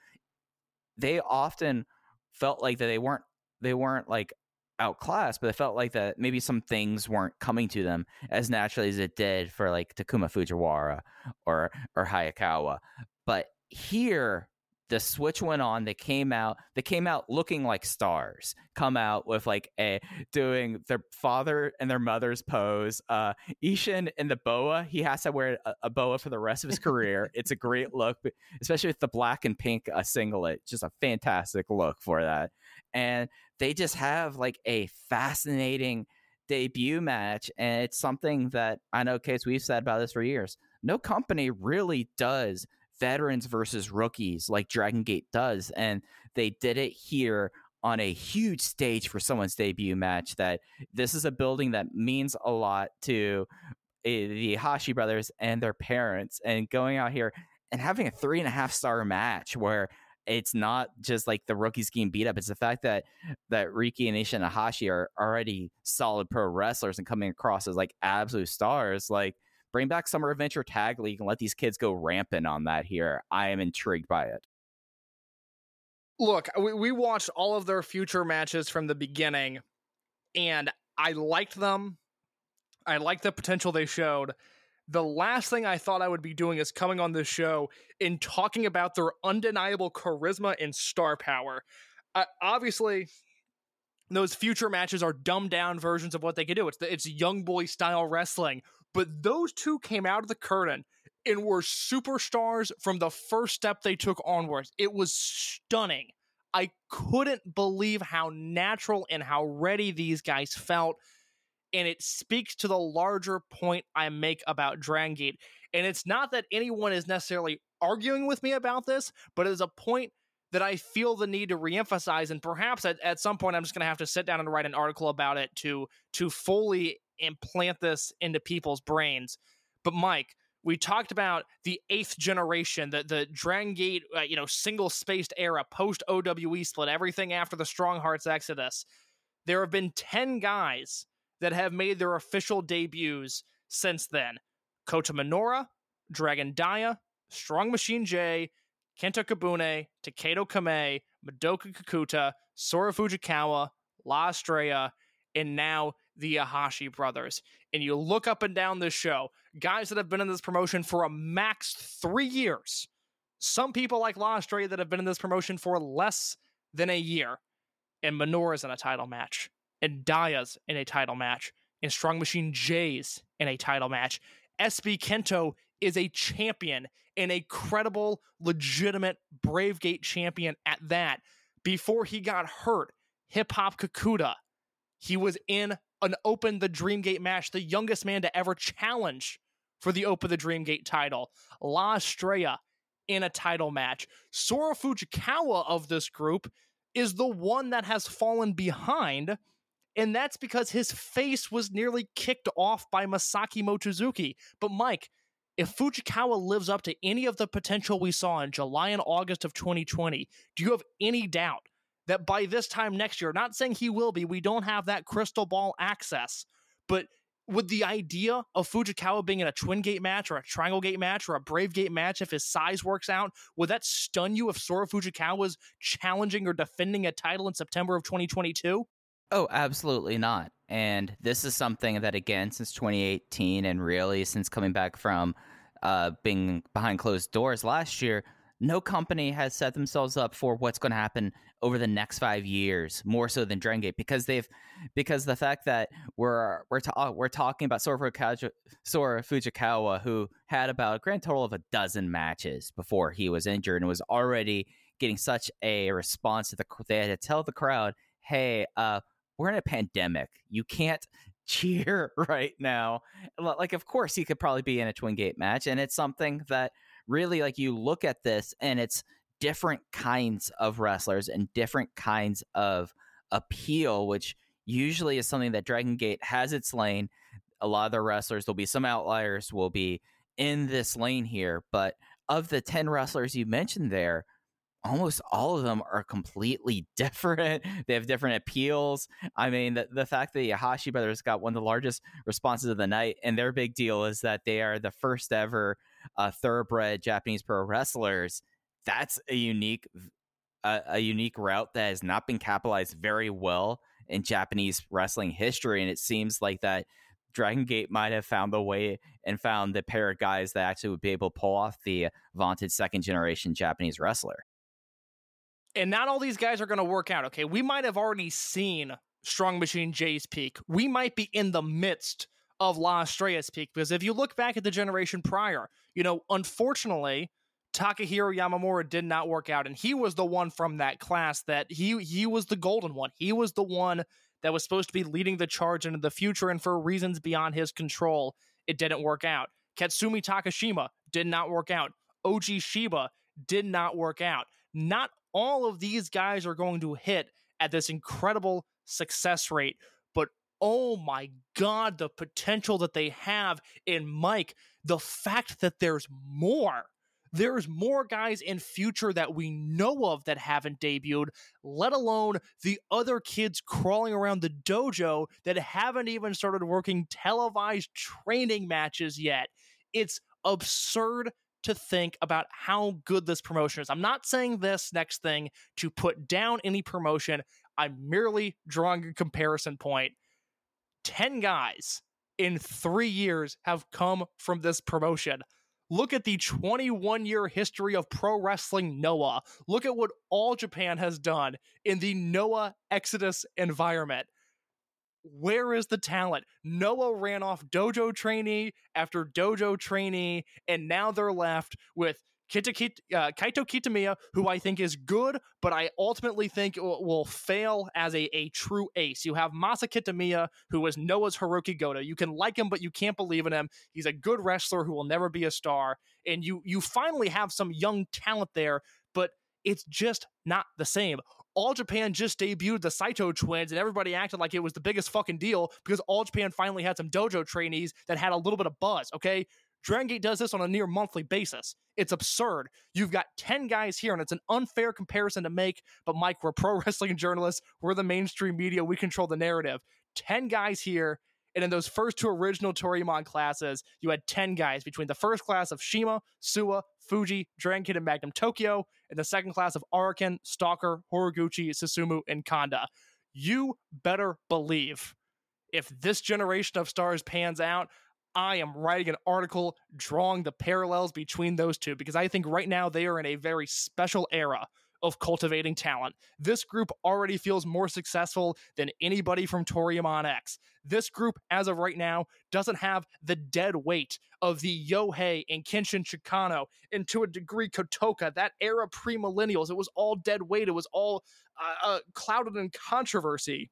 They often felt like that they weren't they weren't like outclassed, but it felt like that maybe some things weren't coming to them as naturally as it did for like Takuma Fujiwara or or Hayakawa. But here the switch went on. They came out. They came out looking like stars. Come out with like a doing their father and their mother's pose. Uh, Ishin in the boa. He has to wear a, a boa for the rest of his career. it's a great look, especially with the black and pink uh, singlet. Just a fantastic look for that. And they just have like a fascinating debut match, and it's something that I know, Case, we've said about this for years. No company really does veterans versus rookies like Dragon Gate does, and they did it here on a huge stage for someone's debut match. That this is a building that means a lot to uh, the Hashi brothers and their parents, and going out here and having a three and a half star match where it's not just like the rookies getting beat up. It's the fact that that Riki and Ishin Hashi are already solid pro wrestlers and coming across as like absolute stars. Like bring back Summer Adventure Tag League and let these kids go rampant on that here. I am intrigued by it. Look, we, we watched all of their future matches from the beginning, and I liked them. I liked the potential they showed. The last thing I thought I would be doing is coming on this show and talking about their undeniable charisma and star power. Uh, obviously, those future matches are dumbed down versions of what they could do. It's the, it's young boy style wrestling, but those two came out of the curtain and were superstars from the first step they took onwards. It was stunning. I couldn't believe how natural and how ready these guys felt. And it speaks to the larger point I make about Dragon Gate. And it's not that anyone is necessarily arguing with me about this, but it is a point that I feel the need to reemphasize. And perhaps at, at some point I'm just gonna have to sit down and write an article about it to to fully implant this into people's brains. But Mike, we talked about the eighth generation, the the Dragon Gate, uh, you know, single spaced era, post OWE split, everything after the Strong Hearts Exodus. There have been ten guys that have made their official debuts since then: Kota Minoura, Dragon Dia, Strong Machine J, Kenta Kabune, Takedo Kame, Madoka Kakuta, Sora Fujikawa, La Estrella, and now the Ihashi brothers. And you look up and down this show, guys that have been in this promotion for a max three years. Some people like La Estrella that have been in this promotion for less than a year. And Minoura's in a title match. And Dia's in a title match. And Strong Machine J's in a title match. SB Kento is a champion and a credible, legitimate Bravegate champion at that. Before he got hurt, Hip Hop Kakuta, he was in an Open the Dreamgate match, the youngest man to ever challenge for the Open the Dreamgate title. La Estrella in a title match. Sora Fujikawa of this group is the one that has fallen behind, and that's because his face was nearly kicked off by Masaaki Mochizuki. But Mike, if Fujikawa lives up to any of the potential we saw in July and August of 2020, do you have any doubt that by this time next year, not saying he will be, we don't have that crystal ball access, but would the idea of Fujikawa being in a twin gate match or a triangle gate match or a brave gate match, if his size works out, would that stun you if Sora Fujikawa was challenging or defending a title in September of 2022? Oh, absolutely not. And this is something that, again, since 2018 and really since coming back from uh, being behind closed doors last year, no company has set themselves up for what's going to happen over the next five years more so than Dragon Gate because they've because the fact that we're we're ta- we're talking about Sora, Fukawa, Sora Fujikawa who had about a grand total of a dozen matches before he was injured and was already getting such a response to the they had to tell the crowd hey uh we're in a pandemic you can't cheer right now like of course he could probably be in a twin gate match and it's something that really like you look at this and it's different kinds of wrestlers and different kinds of appeal, which usually is something that Dragon Gate has its lane. A lot of the wrestlers, there'll be some outliers, will be in this lane here. But of the 10 wrestlers you mentioned there, almost all of them are completely different. They have different appeals. I mean, the, the fact that the Ihashi brothers got one of the largest responses of the night, and their big deal is that they are the first ever uh, thoroughbred Japanese pro wrestlers. That's a unique, uh, a unique route that has not been capitalized very well in Japanese wrestling history, and it seems like that Dragon Gate might have found the way and found the pair of guys that actually would be able to pull off the vaunted second generation Japanese wrestler. And not all these guys are going to work out. Okay, we might have already seen Strong Machine J's peak. We might be in the midst of La Estrella's peak because if you look back at the generation prior, you know, unfortunately, Takahiro Yamamura did not work out, and he was the one from that class that he he was the golden one. He was the one that was supposed to be leading the charge into the future, and for reasons beyond his control, it didn't work out. Katsumi Takashima did not work out. Oji Shiba did not work out. Not all of these guys are going to hit at this incredible success rate, but oh my god, the potential that they have in Mike, the fact that there's more. There's more guys in future that we know of that haven't debuted, let alone the other kids crawling around the dojo that haven't even started working televised training matches yet. It's absurd to think about how good this promotion is. I'm not saying this next thing to put down any promotion. I'm merely drawing a comparison point. 10 guys in three years have come from this promotion. Look at the 21 year history of pro wrestling Noah. Look at what All Japan has done in the Noah Exodus environment. Where is the talent? Noah ran off dojo trainee after dojo trainee, and now they're left with Kita, Kit- uh, Kaito Kiyomiya, who I think is good, but I ultimately think will, will fail as a, a true ace. You have Masa Kitamiya, who is Noah's Hiroki Goto. You can like him, but you can't believe in him. He's a good wrestler who will never be a star. And you you finally have some young talent there, but it's just not the same. All Japan just debuted the Saito twins, and everybody acted like it was the biggest fucking deal because All Japan finally had some dojo trainees that had a little bit of buzz. Okay, Dragon Gate does this on a near monthly basis. It's absurd. You've got 10 guys here, and it's an unfair comparison to make. But, Mike, we're pro wrestling journalists. We're the mainstream media. We control the narrative. 10 guys here. And in those first two original Toryumon classes, you had 10 guys between the first class of CIMA, Suwa, Fuji, Dragon and Magnum Tokyo, and the second class of Araken, Stalker, Horiguchi, Susumu, and Kanda. You better believe if this generation of stars pans out, I am writing an article drawing the parallels between those two because I think right now they are in a very special era of cultivating talent. This group already feels more successful than anybody from Toryumon X. This group, as of right now, doesn't have the dead weight of the Yohei and Kenshin Chikano, and to a degree, Kotoka. That era pre millennials, it was all dead weight. It was all uh, uh, clouded in controversy.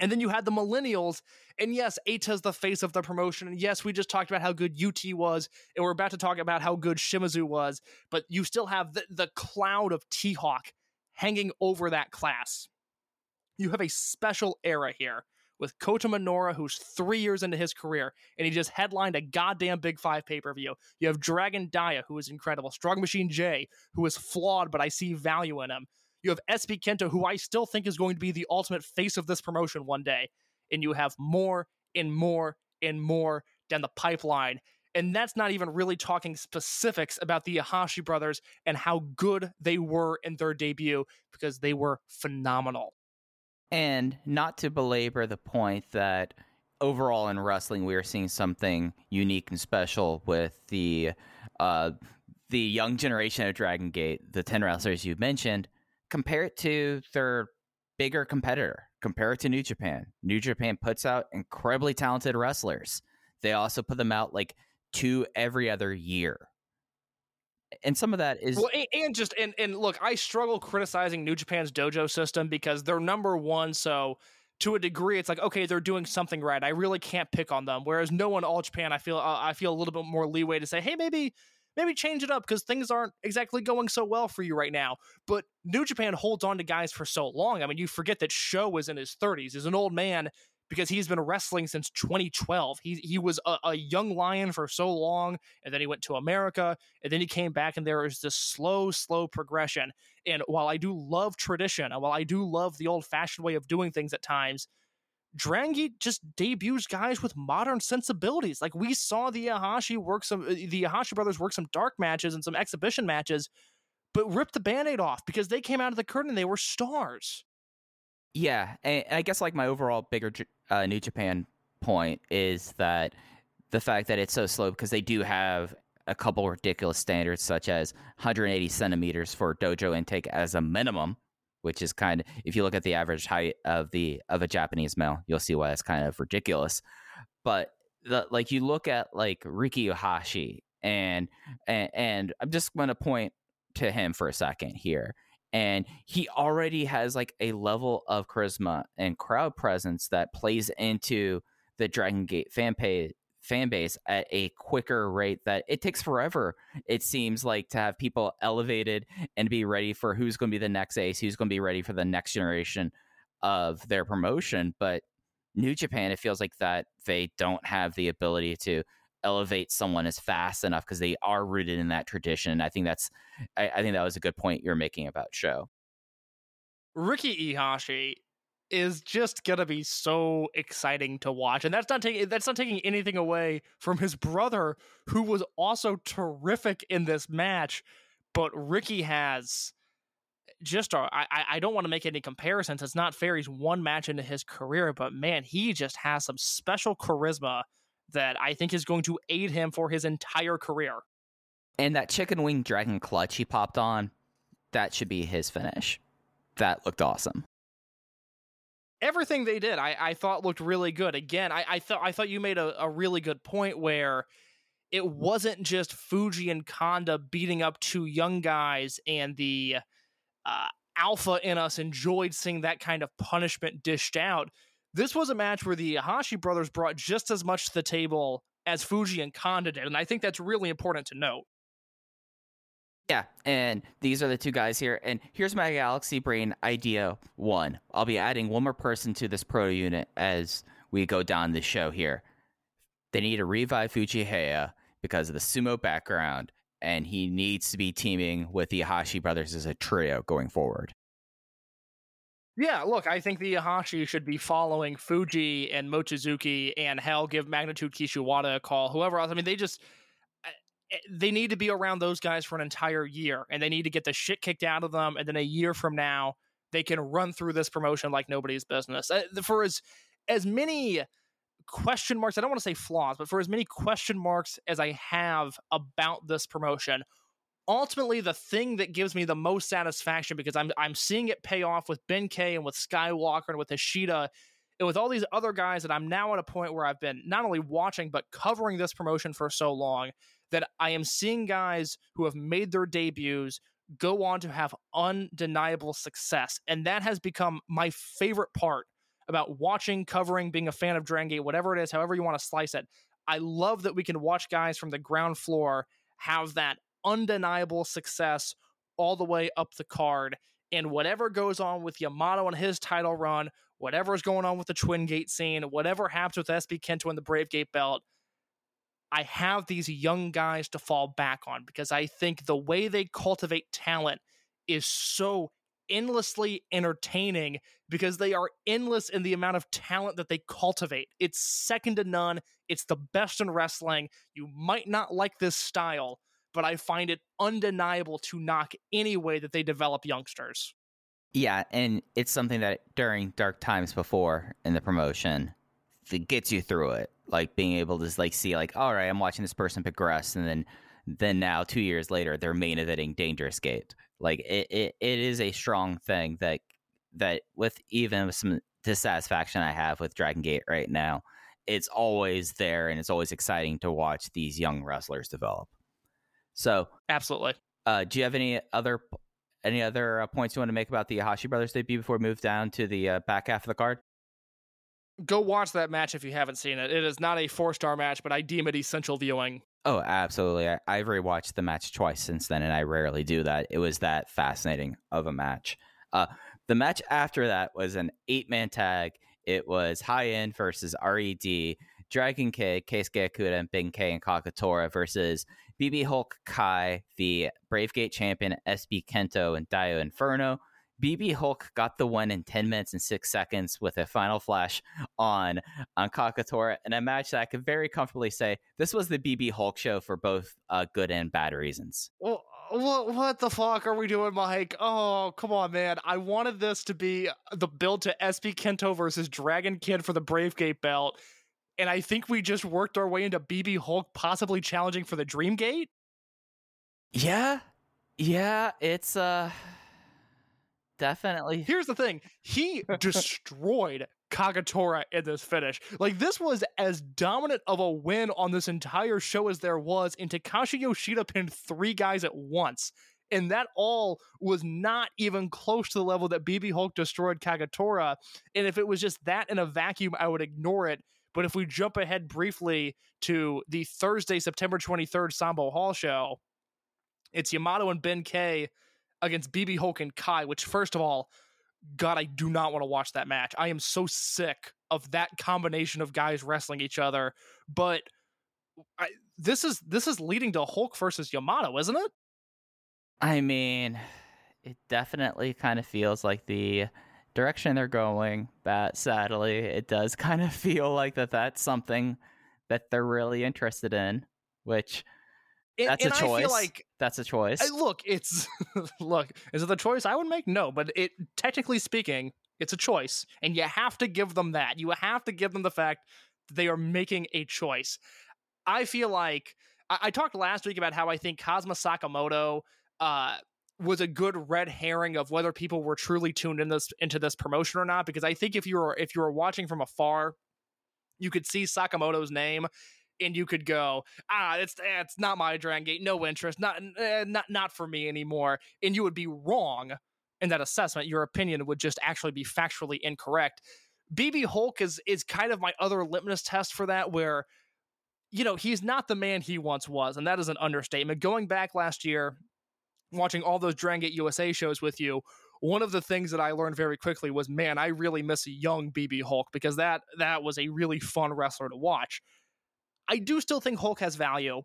And then you had the millennials, and yes, Eita's the face of the promotion. And yes, we just talked about how good UT was, and we're about to talk about how good Shimizu was, but you still have the, the cloud of T Hawk hanging over that class. You have a special era here with Kota Minoura, who's three years into his career, and he just headlined a goddamn Big Five pay per view. You have Dragon Dia, who is incredible. Strong Machine J, who is flawed, but I see value in him. You have SB Kento, who I still think is going to be the ultimate face of this promotion one day. And you have more and more and more down the pipeline. And that's not even really talking specifics about the Ihashi brothers and how good they were in their debut because they were phenomenal. And not to belabor the point that overall in wrestling we are seeing something unique and special with the uh, the young generation of Dragon Gate, the ten wrestlers you mentioned. Compare it to their bigger competitor. Compare it to New Japan. New Japan puts out incredibly talented wrestlers. They also put them out like two every other year. And some of that is Well, and, and just and and look, I struggle criticizing New Japan's dojo system because they're number one. So to a degree, it's like okay, they're doing something right. I really can't pick on them. Whereas no one All Japan, I feel uh, I feel a little bit more leeway to say, hey, maybe maybe change it up because things aren't exactly going so well for you right now. But New Japan holds on to guys for so long. I mean, you forget that Sho was in his 30s. He's an old man because he's been wrestling since 2012. He he was a, a, young lion for so long, and then he went to America, and then he came back, and there was this slow, slow progression. And while I do love tradition, and while I do love the old fashioned way of doing things at times, Drangi just debuts guys with modern sensibilities. Like we saw the Ihashi work some, the Ihashi brothers work some dark matches and some exhibition matches, but ripped the band-aid off because they came out of the curtain. They were stars. Yeah, and I guess like my overall bigger uh, New Japan point is that the fact that it's so slow because they do have a couple ridiculous standards, such as 180 centimeters for dojo intake as a minimum, which is kind of if you look at the average height of the of a Japanese male, you'll see why it's kind of ridiculous. But the, like you look at like Riki Ihashi and and, and I'm just going to point to him for a second here. And he already has like a level of charisma and crowd presence that plays into the Dragon Gate fan pay, fan base at a quicker rate that it takes forever it seems like to have people elevated and be ready for who's going to be the next ace who's going to be ready for the next generation of their promotion but new japan it feels like that they don't have the ability to elevate someone as fast enough because they are rooted in that tradition i think that's I, I think that was a good point you're making about Sho Ricky Ihashi is just gonna be so exciting to watch, and that's not taking that's not taking anything away from his brother, who was also terrific in this match. But Ricky has just a, I, I- don't want to make any comparisons. It's not fair. He's one match into his career, but man, he just has some special charisma that I think is going to aid him for his entire career. and that chicken wing dragon clutch he popped on that should be his finish that looked awesome everything they did I, I thought looked really good. Again i, I thought i thought you made a, a really good point where it wasn't just fuji and kanda beating up two young guys and the uh, alpha in us enjoyed seeing that kind of punishment dished out. This was a match where the Hashi brothers brought just as much to the table as fuji and kanda did and i think that's really important to note Yeah, and these are the two guys here. And here's my Galaxy Brain idea one. I'll be adding one more person to this proto unit as we go down the show here. They need to revive Fujihaya because of the sumo background, and he needs to be teaming with the Hashi brothers as a trio going forward. Yeah, look, I think the Ihashi should be following Fuji and Mochizuki and hell give Magnitude Kishiwada a call. Whoever else. I mean, they just they need to be around those guys for an entire year and they need to get the shit kicked out of them and then a year from now they can run through this promotion like nobody's business. Uh, For as as many question marks, I don't want to say flaws, but for as many question marks as I have about this promotion, ultimately the thing that gives me the most satisfaction because I'm I'm seeing it pay off with Ben K and with Skywalker and with Ishida and with all these other guys that I'm now at a point where I've been not only watching but covering this promotion for so long that I am seeing guys who have made their debuts go on to have undeniable success and that has become my favorite part about watching, covering, being a fan of Dragon Gate, whatever it is, however you want to slice it. I love that we can watch guys from the ground floor have that undeniable success all the way up the card. And whatever goes on with Yamato and his title run, whatever's going on with the Twin Gate scene, whatever happens with SB Kento and the Brave Gate belt, I have these young guys to fall back on because I think the way they cultivate talent is so endlessly entertaining because they are endless in the amount of talent that they cultivate. It's second to none. It's the best in wrestling. You might not like this style, but I find it undeniable to knock any way that they develop youngsters. Yeah, and it's something that during dark times before in the promotion, it gets you through it. Like being able to like see like, all right, I'm watching this person progress, and then then now two years later they're main eventing Dangerous Gate. Like it, it, it is a strong thing that that with even some dissatisfaction I have with Dragon Gate right now, it's always there and it's always exciting to watch these young wrestlers develop. So, Absolutely. uh, do you have any other any other uh, points you want to make about the Hashi brothers debut before we move down to the uh, back half of the card? Go watch that match if you haven't seen it. It is not a four star match, but I deem it essential viewing. Oh, absolutely. I, I've rewatched the match twice since then, and I rarely do that. It was that fascinating of a match. Uh, the match after that was an eight man tag. It was High End versus RED, Dragon Kid, Keisuke Okuda, and Big K and Kagetora versus BB Hulk Kai, the Brave Gate champion, SB Kento, and Dio Inferno. BB Hulk got the win in 10 minutes and 6 seconds with a final flash on on Kagetora in a match that I could very comfortably say this was the BB Hulk show for both uh, good and bad reasons. Well, what, what the fuck are we doing, Mike? Oh, come on, man. I wanted this to be the build to SB Kento versus Dragon Kid for the Brave Gate belt. And I think we just worked our way into BB Hulk possibly challenging for the Dream Gate. Yeah, yeah, it's uh definitely Here's the thing: he destroyed Kagetora in this finish. Like this was as dominant of a win on this entire show as there was, and Takashi Yoshida pinned three guys at once. And that all was not even close to the level that BB Hulk destroyed Kagetora. And if it was just that in a vacuum, I would ignore it. But if we jump ahead briefly to the Thursday, September 23rd Sambo Hall show, it's Yamato and Ben K against BB Hulk and Kai, which, first of all, God, I do not want to watch that match. I am so sick of that combination of guys wrestling each other. But I, this is this is leading to Hulk versus Yamato, isn't it? I mean, it definitely kind of feels like the direction they're going, but sadly, it does kind of feel like that that's something that they're really interested in, which And, that's and a I choice. feel like that's a choice. I- look, it's look, is it the choice I would make? No, but it technically speaking, it's a choice, and you have to give them that. You have to give them the fact that they are making a choice. I feel like I, I talked last week about how I think Kazuma Sakamoto uh, was a good red herring of whether people were truly tuned in this into this promotion or not. Because I think if you were if you were watching from afar, you could see Sakamoto's name and you could go, ah, it's eh, it's not my Dragon Gate, no interest, not eh, not not for me anymore, and you would be wrong in that assessment. Your opinion would just actually be factually incorrect. BB Hulk is is kind of my other litmus test for that, where you know he's not the man he once was, and that is an understatement. Going back last year, watching all those Dragon Gate USA shows with you, one of the things that I learned very quickly was, man, I really miss a young BB Hulk because that that was a really fun wrestler to watch. I do still think Hulk has value.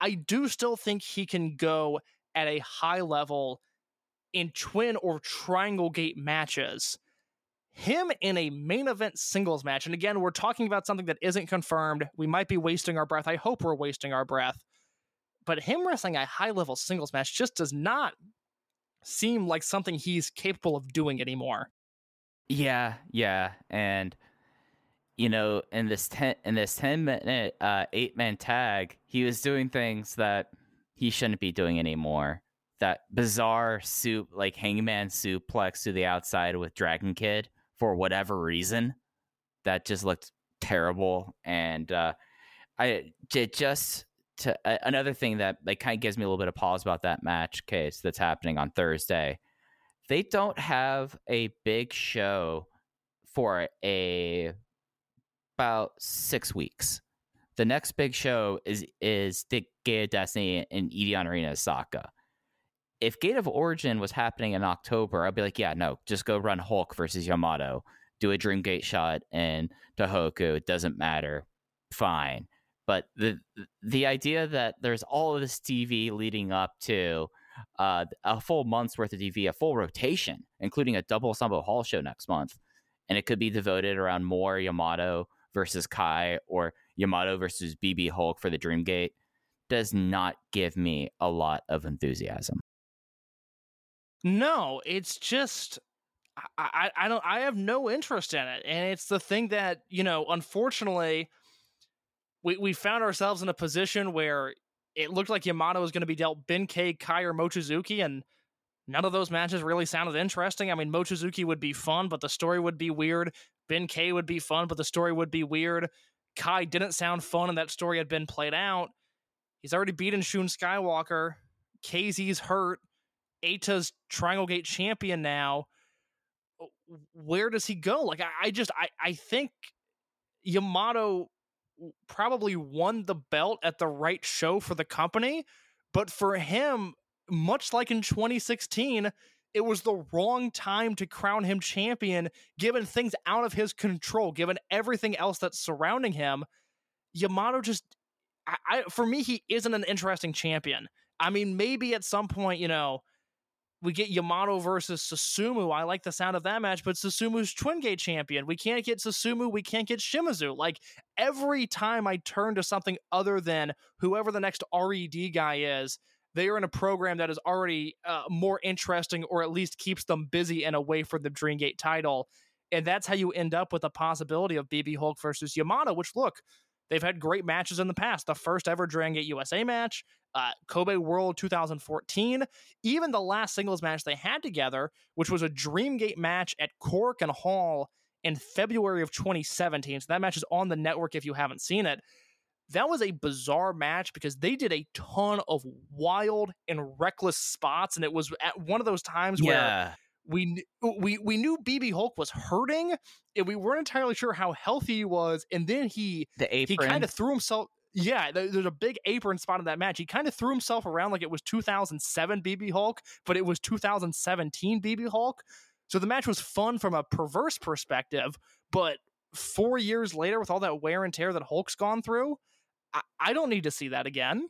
I do still think he can go at a high level in twin or triangle gate matches. Him in a main event singles match, and again, we're talking about something that isn't confirmed. We might be wasting our breath. I hope we're wasting our breath. But him wrestling a high level singles match just does not seem like something he's capable of doing anymore. Yeah, yeah, and you know, in this ten in this ten minute uh, eight man tag, he was doing things that he shouldn't be doing anymore. That bizarre soup, like hangman suplex to the outside with Dragon Kid for whatever reason, that just looked terrible. And uh, I j- just to uh, another thing that like kind of gives me a little bit of pause about that match case that's happening on Thursday. They don't have a big show for a about six weeks. The next big show is is the Gate of Destiny in Edion Arena Osaka. If Gate of Origin was happening in October, I'd be like, yeah, no, just go run Hulk versus Yamato, do a Dream Gate shot in Tohoku. It doesn't matter, fine. But the the idea that there's all of this TV leading up to uh, a full month's worth of TV, a full rotation, including a double Sambo Hall show next month, and it could be devoted around more Yamato versus Kai or Yamato versus BB Hulk for the Dreamgate does not give me a lot of enthusiasm. No, it's just I, I I don't I have no interest in it. And it's the thing that, you know, unfortunately we we found ourselves in a position where it looked like Yamato was going to be dealt Ben K, Kai, or Mochizuki, and none of those matches really sounded interesting. I mean, Mochizuki would be fun, but the story would be weird. Ben K would be fun, but the story would be weird. Kai didn't sound fun, and that story had been played out. He's already beaten Shun Skywalker. KZ's hurt. Eita's Triangle Gate champion now. Uh, where does he go? Like, I, I just, I, I think Yamato probably won the belt at the right show for the company, but for him, much like in 2016, it was the wrong time to crown him champion, given things out of his control, given everything else that's surrounding him. Yamato just, I, I for me, he isn't an interesting champion. I mean, maybe at some point, you know, we get Yamato versus Susumu. I like the sound of that match, but Susumu's Twin Gate champion. We can't get Susumu. We can't get Shimizu. Like every time I turn to something other than whoever the next RED guy is, they are in a program that is already uh, more interesting or at least keeps them busy and away from the Dream Gate title. And that's how you end up with the possibility of BB Hulk versus Yamato, which look, they've had great matches in the past. The first ever Dragon Gate USA match, uh, Kobe World 2014, even the last singles match they had together, which was a Dreamgate match at Korakuen Hall in February of 2017. So that match is on the network if you haven't seen it. That was a bizarre match because they did a ton of wild and reckless spots, and it was at one of those times where we uh, we we knew BB Hulk was hurting, and we weren't entirely sure how healthy he was. And then he The apron. he kind of threw himself. Yeah, there- there's a big apron spot in that match. He kind of threw himself around like it was 2007 BB Hulk, but it was 2017 BB Hulk. So the match was fun from a perverse perspective, but four years later, with all that wear and tear that Hulk's gone through, I, I don't need to see that again.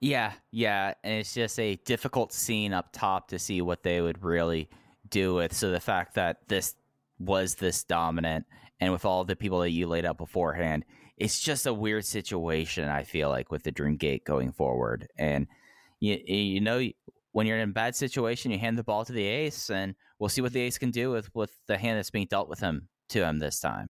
Yeah, yeah, and it's just a difficult scene up top to see what they would really do with. So the fact that this was this dominant, and with all the people that you laid out beforehand, it's just a weird situation. I feel like with the Dreamgate going forward, and you you know when you're in a bad situation, you hand the ball to the ace, and we'll see what the ace can do with with the hand that's being dealt with him to him this time.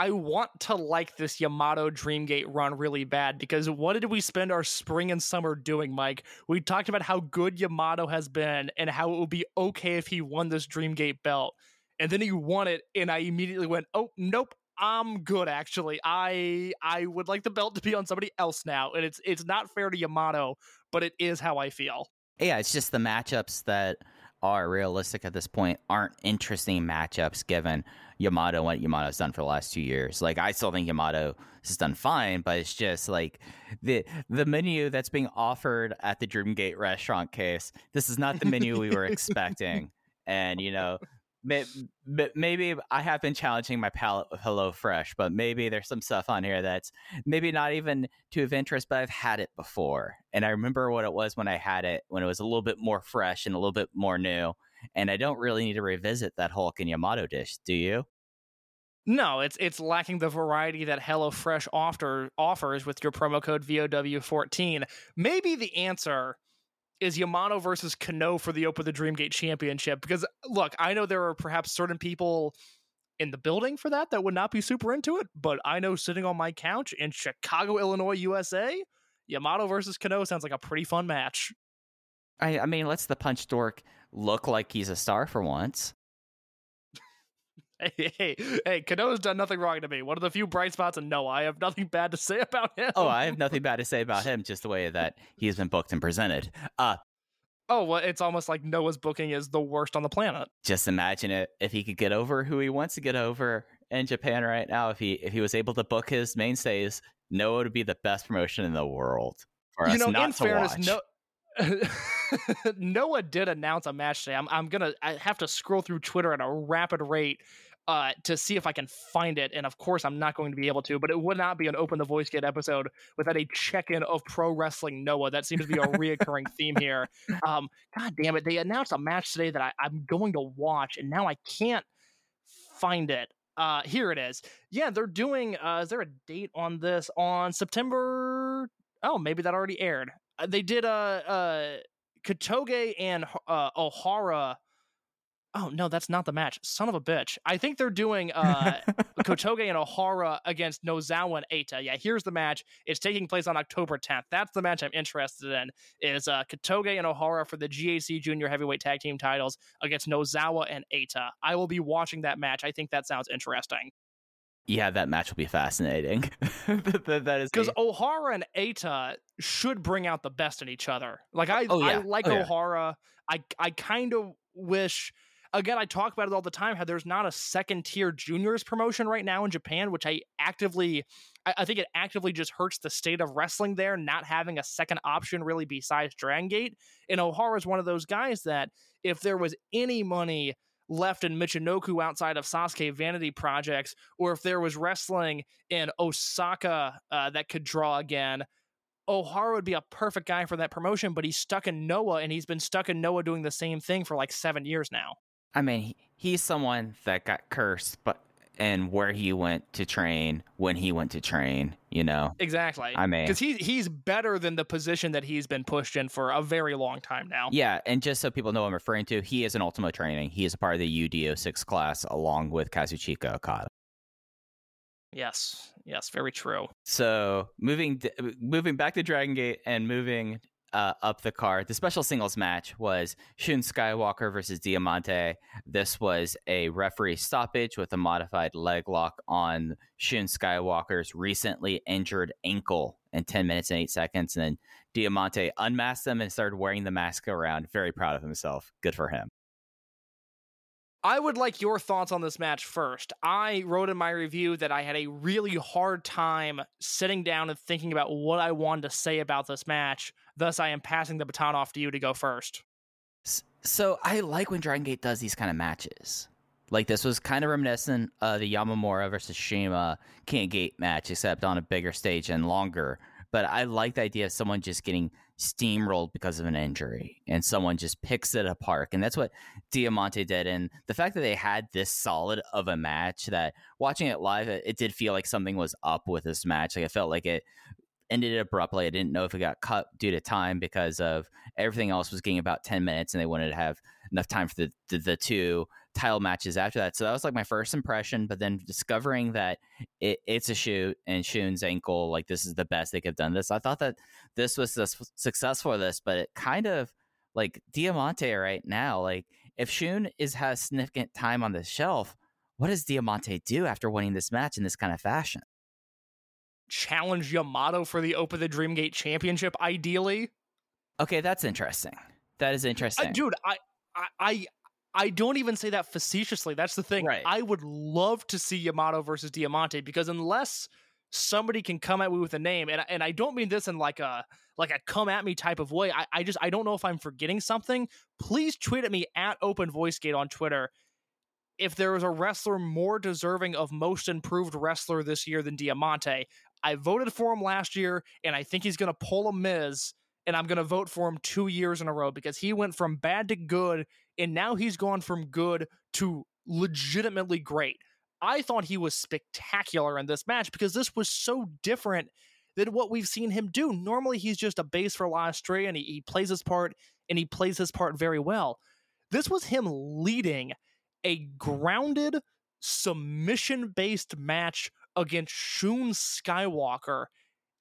I want to like this Yamato Dreamgate run really bad because what did we spend our spring and summer doing, Mike? We talked about how good Yamato has been and how it would be okay if he won this Dreamgate belt. And then he won it, and I immediately went, "Oh, nope, I'm good. Actually, I I would like the belt to be on somebody else now." And it's it's not fair to Yamato, but it is how I feel. Yeah, it's just the matchups that are realistic at this point aren't interesting matchups given Yamato and what Yamato's done for the last two years. Like I still think Yamato has done fine, but it's just like the the menu that's being offered at the Dreamgate restaurant case. This is not the menu we were expecting. And you know, may, may- maybe I have been challenging my palate with HelloFresh, but maybe there's some stuff on here that's maybe not even to of interest, but I've had it before. And I remember what it was when I had it, when it was a little bit more fresh and a little bit more new. And I don't really need to revisit that Hulk and Yamato dish, do you? No, it's it's lacking the variety that HelloFresh offer, offers with your promo code VOW14. Maybe the answer is Yamato versus Kano for the Open the Dreamgate Championship. Because look, I know there are perhaps certain people in the building for that that would not be super into it, but I know sitting on my couch in Chicago, Illinois, USA, Yamato versus Kano sounds like a pretty fun match. I, I mean, let's the punch dork look like he's a star for once. Hey, hey, hey, Kano's done nothing wrong to me. One of the few bright spots, and no, I have nothing bad to say about him. Oh, I have nothing bad to say about him, just the way that he's been booked and presented. Uh, Oh, well, it's almost like Noah's booking is the worst on the planet. just imagine it if he could get over who he wants to get over in Japan right now. If he if he was able to book his mainstays, Noah would be the best promotion in the world for you us know, not in to fairness, watch. no. Noah did announce a match today. I'm, I'm gonna I have to scroll through Twitter at a rapid rate uh, to see if I can find it. And of course, I'm not going to be able to. But it would not be an Open the Voice Gate episode without a check-in of pro wrestling Noah. That seems to be a reoccurring theme here. Um, God damn it! They announced a match today that I, I'm going to watch, and now I can't find it. Uh, here it is. Yeah, they're doing. Uh, is there a date on this? On September? Oh, maybe that already aired. Uh, they did. Uh, uh, Kotoge and uh, Ohara. Oh no, that's not the match. Son of a bitch. I think they're doing uh, Kotoge and Ohara against Nozawa and Eita. Yeah, here's the match. It's taking place on October 10th. That's the match I'm interested in. Is uh, Kotoge and Ohara for the GHC Junior Heavyweight Tag Team titles against Nozawa and Eita. I will be watching that match. I think that sounds interesting yeah, that match will be fascinating. that, that- is because Ohara and Eita should bring out the best in each other. Like I, Oh, I like Oh, yeah. Ohara. I, I kind of wish. Again, I talk about it all the time. How there's not a second tier juniors promotion right now in Japan, which I actively, I, I think it actively just hurts the state of wrestling there, not having a second option really besides Dragon Gate. And Ohara is one of those guys that if there was any money left in Michinoku outside of Sasuke Vanity Projects, or if there was wrestling in Osaka uh, that could draw again, Ohara would be a perfect guy for that promotion, but he's stuck in Noah and he's been stuck in Noah doing the same thing for like seven years now. I mean, he, he's someone that got cursed, but and where he went to train when he went to train, you know. Exactly. I mean- because he, he's better than the position that he's been pushed in for a very long time now. Yeah, and just so people know what I'm referring to, he is an Ultimo training. He is a part of the UDO6 class along with Kazuchika Okada. Yes, yes, very true. So moving moving back to Dragon Gate and moving uh, up the card, the special singles match was Shun Skywalker versus Diamante. This was a referee stoppage with a modified leg lock on Shun Skywalker's recently injured ankle in 10 minutes and 8 seconds. And then Diamante unmasked them and started wearing the mask around. Very proud of himself. Good for him. I would like your thoughts on this match first. I wrote in my review that I had a really hard time sitting down and thinking about what I wanted to say about this match. Thus, I am passing the baton off to you to go first. So I like when Dragon Gate does these kind of matches. Like this was kind of reminiscent of the Yamamura versus Shima King Gate match, except on a bigger stage and longer. But I like the idea of someone just getting steamrolled because of an injury and someone just picks it apart. And that's what Diamante did. And the fact that they had this solid of a match that watching it live, it, it did feel like something was up with this match. Like I felt like it ended abruptly. I didn't know if it got cut due to time because of everything else was getting about 10 minutes and they wanted to have enough time for the, the, the two title matches after that. So that was like my first impression. But then discovering that it, it's a shoot and Shun's ankle, like this is the best they could have done this. I thought that this was the s- success for this, but it kind of like Diamante right now, like if Shun is has significant time on the shelf, what does Diamante do after winning this match in this kind of fashion? Challenge Yamato for the Open the Dreamgate Championship, ideally. Okay, that's interesting. That is Uh, interesting. dude, I, I, I, I don't even say that facetiously. That's the thing. Right. I would love to see Yamato versus Diamante because unless somebody can come at me with a name, and I- and I don't mean this in like a like a come at me type of way. I, I just I don't know if I'm forgetting something. Please tweet at me at Open Voice Gate on Twitter if there was a wrestler more deserving of most improved wrestler this year than Diamante. I voted for him last year, and I think he's going to pull a Miz, and I'm going to vote for him two years in a row because he went from bad to good, and now he's gone from good to legitimately great. I thought he was spectacular in this match because this was so different than what we've seen him do. Normally, he's just a base for La Estrella, and he, he plays his part, and he plays his part very well. This was him leading a grounded, submission based match against Shun Skywalker,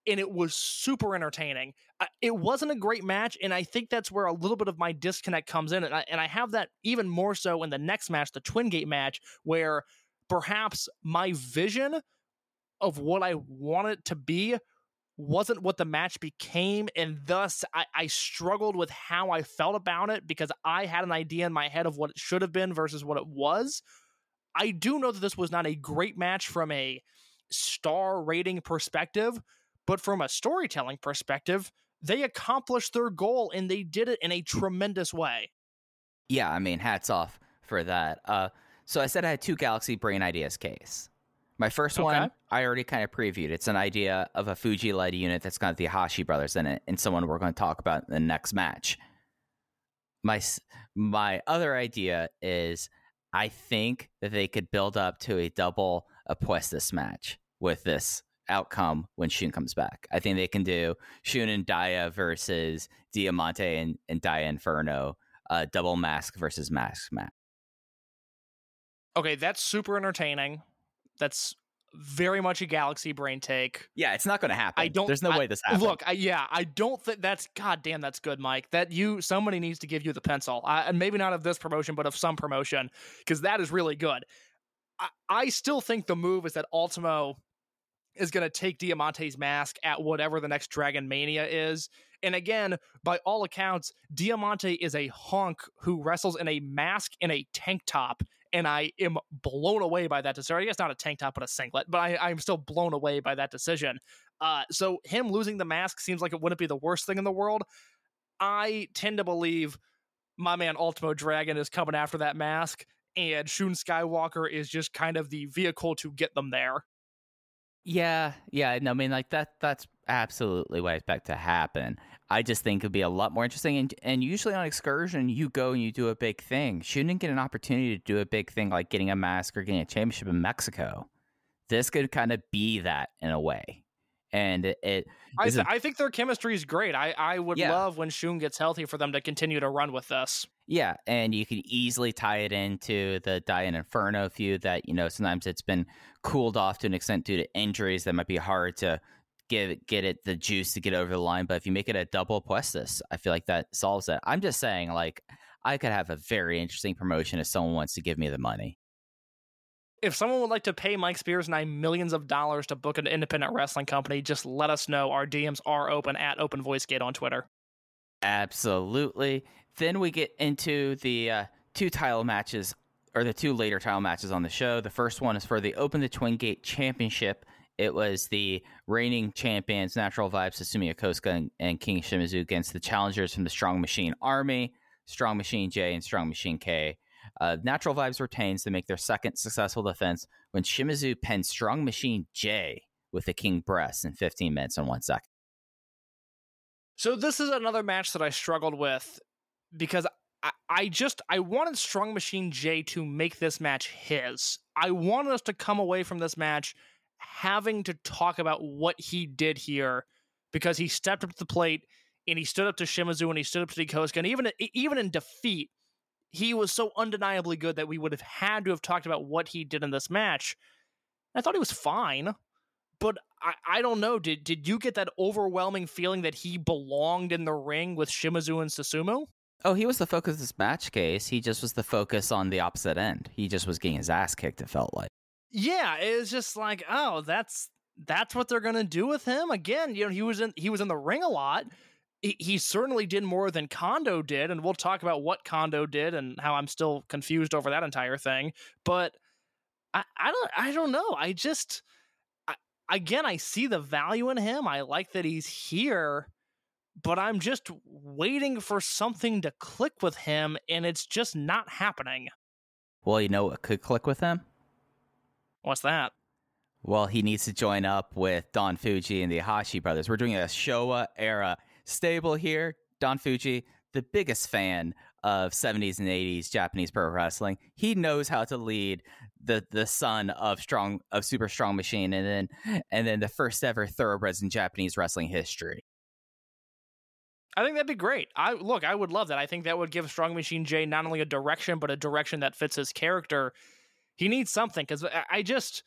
and it was super entertaining. It wasn't a great match, and I think that's where a little bit of my disconnect comes in. And I, and I have that even more so in the next match, the Twin Gate match, where perhaps my vision of what I want it to be wasn't what the match became, and thus I, I struggled with how I felt about it because I had an idea in my head of what it should have been versus what it was. I do know that this was not a great match from a star rating perspective, but from a storytelling perspective, they accomplished their goal and they did it in a tremendous way. Yeah, I mean, hats off for that. Uh, so I said I had two Galaxy Brain Ideas case. My first Okay. one, I already kind of previewed. It's an idea of a Fujii led unit that's got the Hashi brothers in it, and someone we're going to talk about in the next match. My my other idea is I think that they could build up to a double Apuestas match with this outcome when Shun comes back. I think they can do Shun and Dia versus Diamante and, and Dia Inferno uh, double mask versus mask match. Okay, that's super entertaining. That's very much a Galaxy Brain take. Yeah, it's not going to happen. I don't. There's no I- way this happens. Look, I, yeah, I don't think that's. God damn, that's good, Mike. That you somebody needs to give you the pencil, I, and maybe not of this promotion, but of some promotion, because that is really good. I, I still think the move is that Ultimo is going to take Diamante's mask at whatever the next Dragon Mania is. And again, by all accounts, Diamante is a hunk who wrestles in a mask and a tank top. And I am blown away by that decision. I guess not a tank top, but a singlet. But I, I'm still blown away by that decision. Uh, so him losing the mask seems like it wouldn't be the worst thing in the world. I tend to believe my man Ultimo Dragon is coming after that mask, and Shun Skywalker is just kind of the vehicle to get them there. Yeah, yeah. No, I mean, like that. That's absolutely what I expect to happen. I just think it'd be a lot more interesting. And, and usually on excursion, you go and you do a big thing. Shouldn't get an opportunity to do a big thing like getting a mask or getting a championship in Mexico. This could kind of be that in a way. and it, it I, th- I think their chemistry is great. I, I would Yeah. love when Shun gets healthy for them to continue to run with this. Yeah, and you could easily tie it into the Dia Inferno feud that, you know, sometimes it's been cooled off to an extent due to injuries that might be hard to give get it the juice to get over the line. But if you make it a double Puestas, I feel like that solves it. I'm just saying, like, I could have a very interesting promotion if someone wants to give me the money. If someone would like to pay Mike Spears and I millions of dollars to book an independent wrestling company, just let us know. Our DMs are open at Open Voice Gate on Twitter. Absolutely. Then we get into the uh, two title matches, or the two later title matches on the show. The first one is for the Open the Twin Gate Championship. It was the reigning champions, Natural Vibes, Susumu Yokosuka, and, and King Shimizu against the challengers from the Strong Machine Army, Strong Machine J, and Strong Machine K. Uh, Natural Vibes retains to make their second successful defense when Shimizu pens Strong Machine J with the King Breast in 15 minutes and one second. So this is another match that I struggled with because I, I just I wanted Strong Machine J to make this match his. I wanted us to come away from this match having to talk about what he did here because he stepped up to the plate and he stood up to Shimizu and he stood up to Yokosuka and even even in defeat he was so undeniably good that we would have had to have talked about what he did in this match. I thought he was fine, but I, I don't know. Did did you get that overwhelming feeling that he belonged in the ring with Shimizu and Susumu? Oh, he was the focus of this match case. He just was the focus on the opposite end. He just was getting his ass kicked, it felt like. Yeah, it was just like, oh, that's that's what they're gonna do with him again. You know, he was in he was in the ring a lot. He, he certainly did more than Kondo did, and we'll talk about what Kondo did and how I'm still confused over that entire thing. But I, I don't I don't know. I just I, again I see the value in him. I like that he's here, but I'm just waiting for something to click with him, and it's just not happening. Well, you know what could click with him? What's that? Well, he needs to join up with Don Fujii and the Hashi brothers. We're doing a Showa era stable here. Don Fujii, the biggest fan of 70s and 80s Japanese pro wrestling. He knows how to lead the the son of strong of Super Strong Machine and then and then the first ever thoroughbreds in Japanese wrestling history. I think that'd be great. I look, I would love that. I think that would give Strong Machine J not only a direction, but a direction that fits his character. He needs something because I, uh, I just,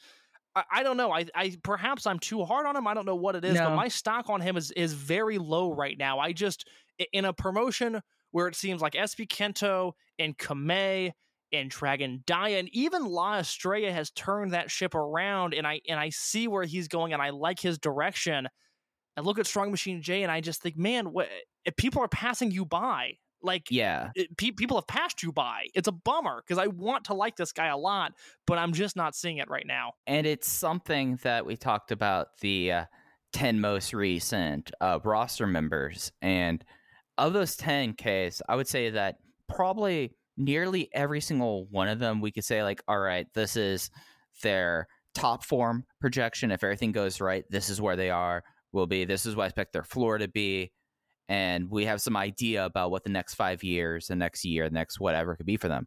I, don't know. I, I perhaps I'm too hard on him. I don't know what it is, but my stock on him is is very low right now. I just in a promotion where it seems like SB Kento and Kamei and Dragon Dia and even La Estrella has turned that ship around, and I and I see where he's going, and I like his direction. I look at Strong Machine J, and I just think, man, what if people are passing you by? Like, Yeah. it- pe- people have passed you by. It's a bummer because I want to like this guy a lot, but I'm just not seeing it right now. and it's something that we talked about the uh, 10 most recent uh, roster members and of those 10 ks i would say that probably nearly every single one of them we could say like all right this is their top form projection if everything goes right this is where they are will be this is what i expect their floor to be and we have some idea about what the next five years the next year the next whatever could be for them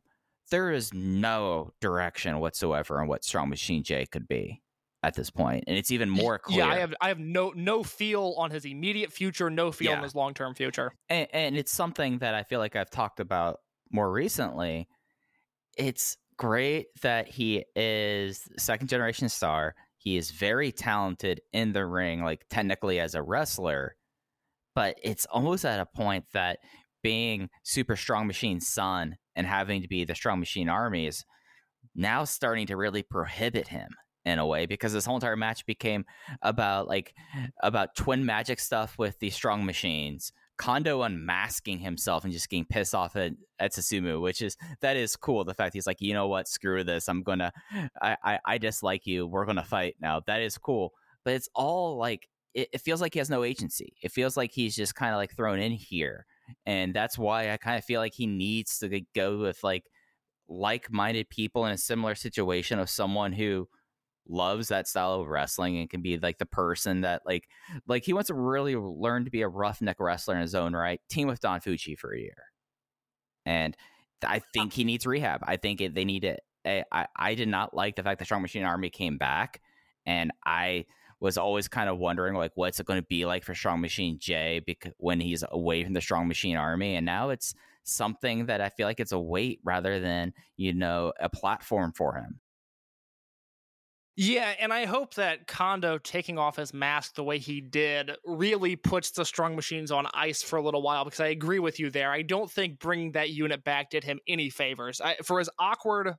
there is no direction whatsoever on what Strong Machine J could be at this point, and it's even more clear. Yeah, I have I have no no feel on his immediate future, no feel on his long term future. and, and it's something that I feel like I've talked about more recently. It's great that he is second generation star. He is very talented in the ring, like technically as a wrestler, but it's almost at a point that being Super Strong machine son and having to be the Strong Machine Army is now starting to really prohibit him in a way because this whole entire match became about like about twin magic stuff with the strong machines kondo unmasking himself and just getting pissed off at, at Susumu, which is that is cool. The fact he's like, you know what, screw this. I'm gonna I, I, I dislike you. We're gonna fight now. That is cool. But it's all like it, it feels like he has no agency. It feels like he's just kind of like thrown in here. And that's why I kind of feel like he needs to go with like like-minded people in a similar situation of someone who loves that style of wrestling and can be like the person that like like he wants to really learn to be a roughneck wrestler in his own right team with Don Fujii for a year and i uh think he needs rehab i think it, they need it I, eh, I i did not like the fact that strong machine army came back and i was always kind of wondering like what's it going to be like for Strong Machine J because when he's away from the Strong Machine Army, and now it's something that I feel like it's a weight rather than you know a platform for him. Yeah, and I hope that Kondo taking off his mask the way he did really puts the strong machines on ice for a little while because I agree with you there. I don't think bringing that unit back did him any favors. I, for as awkward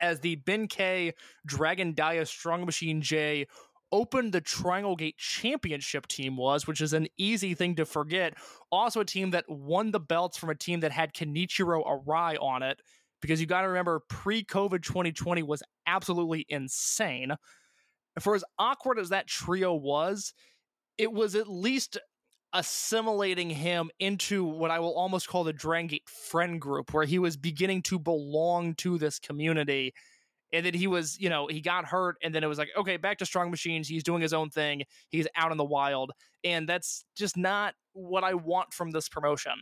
as the Ben K Dragon Dia Strong Machine J opened the Triangle Gate Championship team was, which is an easy thing to forget. Also, a team that won the belts from a team that had Kenichiro Arai on it because you got to remember pre COVID 2020 was absolutely insane. For as awkward as that trio was, it was at least assimilating him into what I will almost call the Drangate friend group, where he was beginning to belong to this community. And then he was, you know, he got hurt, and then it was like, okay, back to Strong Machines. He's doing his own thing. He's out in the wild. And that's just not what I want from this promotion.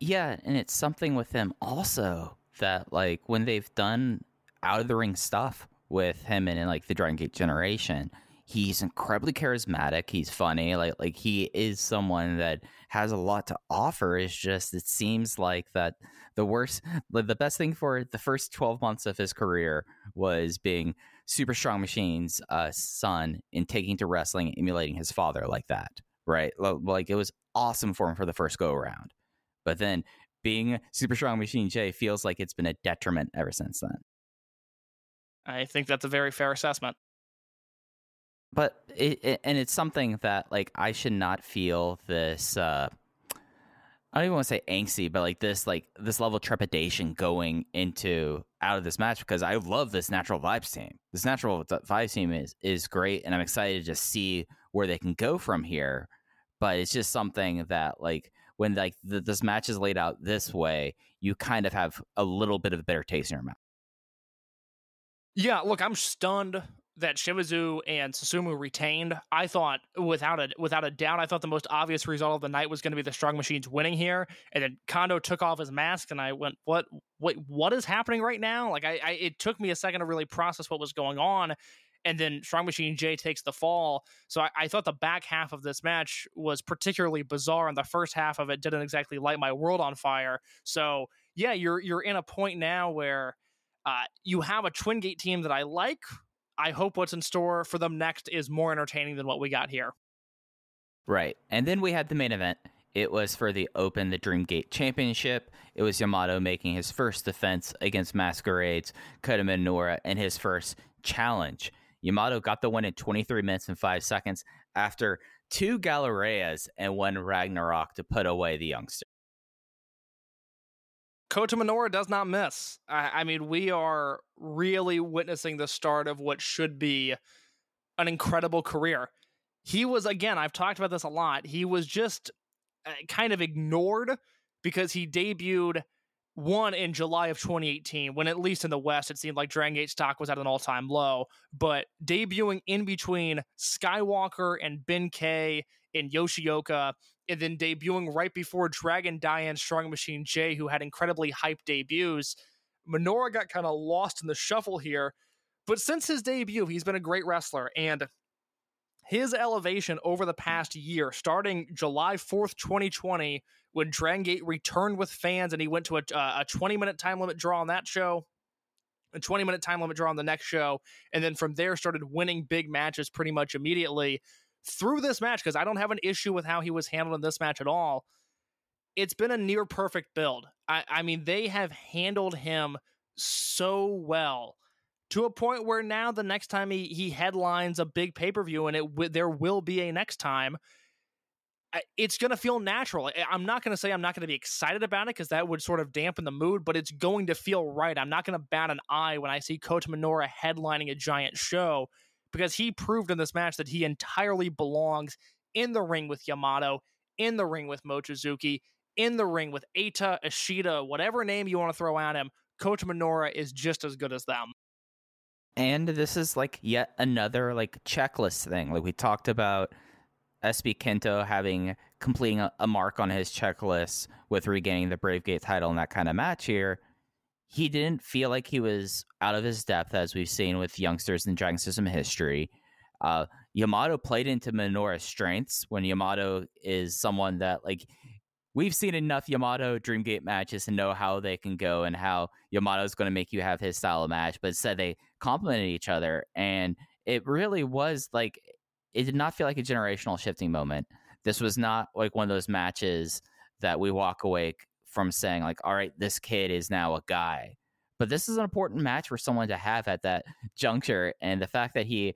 Yeah, and it's something with him also that like when they've done out of the ring stuff with him and in like the Dragon Gate generation, he's incredibly charismatic. He's funny. Like like he is someone that has a lot to offer. It's just it seems like that the worst like, the best thing for the first 12 months of his career was being super strong machines uh son and taking to wrestling emulating his father like that right like it was awesome for him for the first go around but then being super strong machine j feels like it's been a detriment ever since then I think that's a very fair assessment. But it, it and it's something that like I should not feel this uh I don't even want to say angsty, but like this like this level of trepidation going into out of this match because I love this natural vibes team. This natural vibes team is is great and I'm excited to just see where they can go from here. But it's just something that like when like this match is laid out this way, you kind of have a little bit of a bitter taste in your mouth. Yeah, look, I'm stunned that Shimizu and Susumu retained. I thought without a without a doubt, I thought the most obvious result of the night was going to be the Strong Machines winning here. And then Kondo took off his mask, and I went, "What? Wait, what is happening right now?" Like, I, I it took me a second to really process what was going on. And then Strong Machine J takes the fall. So I, I thought the back half of this match was particularly bizarre, and the first half of it didn't exactly light my world on fire. So yeah, you're you're in a point now where uh, you have a Twin Gate team that I like. I hope what's in store for them next is more entertaining than what we got here. Right. And then we had the main event. It was for the Open the Dreamgate Championship. It was Yamato making his first defense against Masquerades, Kota Minoura, and his first challenge. Yamato got the win in 23 minutes and 5 seconds after two Galereas and one Ragnarok to put away the youngster. Kota Minoura does not miss. I, I mean, we are really witnessing the start of what should be an incredible career. He was, again, I've talked about this a lot. He was just uh, kind of ignored because he debuted one in July of 2018, when at least in the West it seemed like Dragon Gate stock was at an all time low. But debuting in between Skywalker and Ben K in Yoshioka, and then debuting right before Dragon Diane Strong Machine J, who had incredibly hyped debuts, Minoura got kind of lost in the shuffle here. But since his debut, he's been a great wrestler. And his elevation over the past year, starting July 4th, 2020, when Dragon Gate returned with fans and he went to a, uh, a 20 minute time limit draw on that show, a 20 minute time limit draw on the next show, and then from there started winning big matches pretty much immediately through this match because I don't have an issue with how he was handled in this match at all. It's been a near perfect build. I, I mean, they have handled him so well to a point where now the next time he, he headlines a big pay per view and it w- there will be a next time, it's going to feel natural. I'm not going to say I'm not going to be excited about it because that would sort of dampen the mood, but it's going to feel right. I'm not going to bat an eye when I see Kota Minoura headlining a giant show because he proved in this match that he entirely belongs in the ring with Yamato, in the ring with Mochizuki, in the ring with Eita, Ishida, whatever name you want to throw at him. Kota Minoura is just as good as them. And this is like yet another like checklist thing. Like we talked about SB Kento having completing a, a mark on his checklist with regaining the Brave Gate title in that kind of match here. He didn't feel like he was out of his depth as we've seen with youngsters in Dragon System history. Uh, Yamato played into Minoura's strengths when Yamato is someone that like we've seen enough Yamato Dreamgate matches to know how they can go and how Yamato is going to make you have his style of match, but instead they complemented each other and it really was like it did not feel like a generational shifting moment. This was not like one of those matches that we walk away from saying like all right, this kid is now a guy. But this is an important match for someone to have at that juncture and the fact that he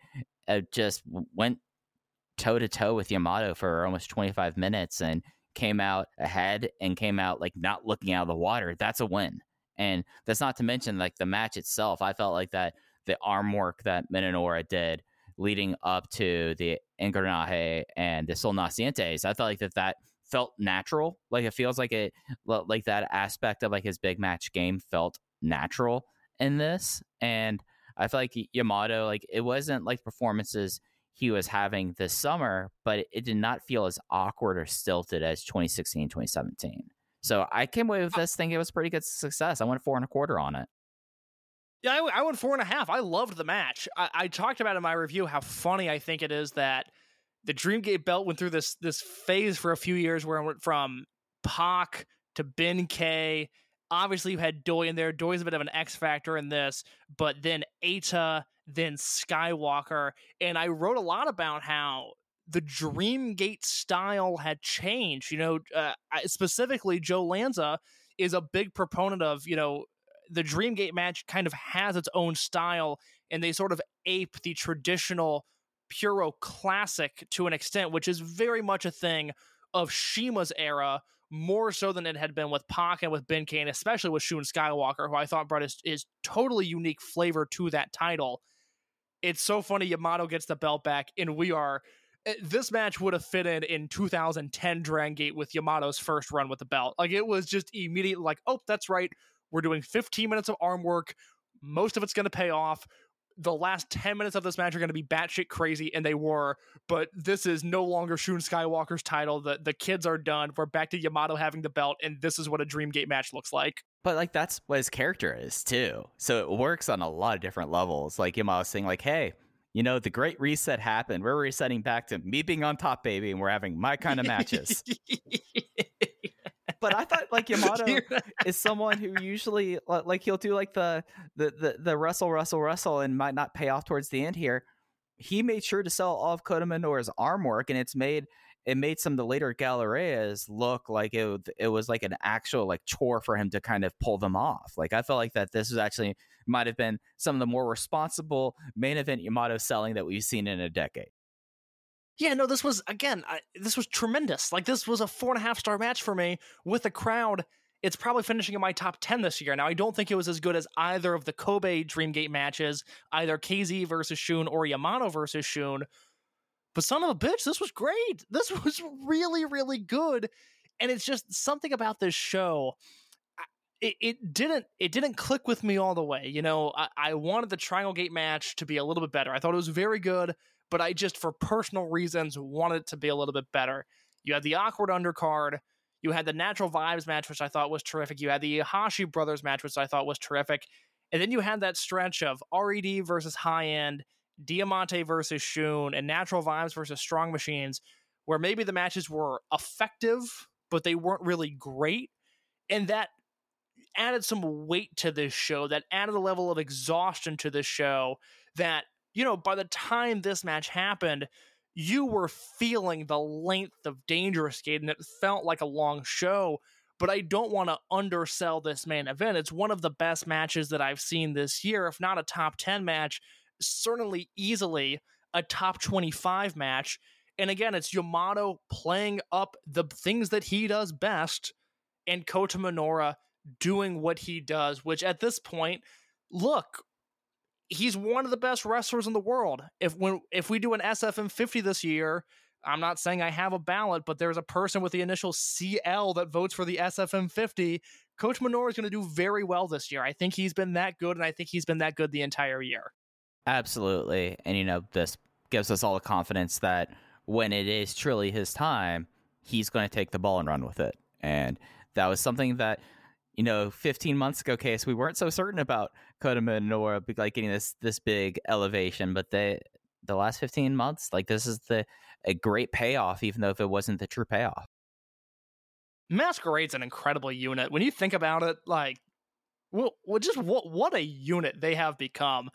uh, just went toe to toe with Yamato for almost 25 minutes and came out ahead and came out like not looking out of the water. That's a win. And that's not to mention like the match itself. I felt like that the arm work that Minoura did leading up to the Engranaje and the Sol Nacientes, I felt like that that felt natural. Like it feels like it, like that aspect of like his big match game felt natural in this. And I feel like Yamato, like it wasn't like performances he was having this summer, but it did not feel as awkward or stilted as 2016, 2017. So I came away with uh this thinking it was pretty good success. I went four and a quarter on it. Yeah, I, I went four and a half. I loved the match. I, I talked about in my review how funny I think it is that the Dreamgate belt went through this this phase for a few years where it went from Pac to Ben K. Obviously, you had Doi in there. Doi's a bit of an X factor in this, but then Eita, then Skywalker. And I wrote a lot about how the Dreamgate style had changed. You know, uh, specifically, Joe Lanza is a big proponent of, you know, the Dreamgate match kind of has its own style, and they sort of ape the traditional Puro classic to an extent, which is very much a thing of Shima's era, more so than it had been with Pac and with Ben Kane, especially with Shun Skywalker, who I thought brought his, his totally unique flavor to that title. It's so funny Yamato gets the belt back, and we are. Eh, this match would have fit in in 2010 Dragon Gate with Yamato's first run with the belt. Like it was just immediately like, oh, that's right. We're doing 15 minutes of arm work. Most of it's going to pay off the last 10 minutes of this match are going to be batshit crazy, and they were, but this is no longer Shun Skywalker's title. The, the kids are done. We're back to Yamato having the belt, and this is what a Dreamgate match looks like. But like that's what his character is too. So it works on a lot of different levels. Like Yamato saying, like, hey, you know, the great reset happened. We're resetting back to me being on top, baby, and we're having my kind of matches. but I thought like Yamato is someone who usually like he'll do like the the the, the wrestle wrestle wrestle and might not pay off towards the end here. He made sure to sell all of Kota arm work, and it's made it made some of the later Galerías look like it it was like an actual like chore for him to kind of pull them off. Like I felt like that this was actually might have been some of the more responsible main event Yamato selling that we've seen in a decade yeah, no, this was again, I, this was tremendous. Like this was a four and a half star match for me with a crowd. It's probably finishing in my top ten this year. Now, I don't think it was as good as either of the Kobe Dreamgate matches, either KZ versus Shun or Yamato versus Shun. But son of a bitch, this was great. This was really, really good. And it's just something about this show. It, it didn't it didn't click with me all the way. You know, I, I wanted the Triangle Gate match to be a little bit better. I thought it was very good but I just, for personal reasons, wanted it to be a little bit better. You had the awkward undercard. You had the natural vibes match, which I thought was terrific. You had the Hashi brothers match, which I thought was terrific. And then you had that stretch of RED versus high end, Diamante versus Shun, and natural vibes versus strong machines, where maybe the matches were effective, but they weren't really great. And that added some weight to this show, that added a level of exhaustion to this show that you know, by the time this match happened, you were feeling the length of Dangerous Gate and it felt like a long show. But I don't want to undersell this main event. It's one of the best matches that I've seen this year, if not a top 10 match, certainly easily a top 25 match. And again, it's Yamato playing up the things that he does best and Kota Minoura doing what he does, which at this point, look, he's one of the best wrestlers in the world. If when if we do an SFM 50 this year, I'm not saying I have a ballot, but there's a person with the initial CL that votes for the SFM 50. Kota Minoura is going to do very well this year. I think he's been that good, and I think he's been that good the entire year. Absolutely. And, you know, this gives us all the confidence that when it is truly his time, he's going to take the ball and run with it. And that was something that you know, 15 months ago, case we weren't so certain about Kota Minoura like getting this this big elevation, but they the last 15 months. Like this is the a great payoff, even though if it wasn't the true payoff. Masquerade's an incredible unit. When you think about it, like, well, well just what what a unit they have become.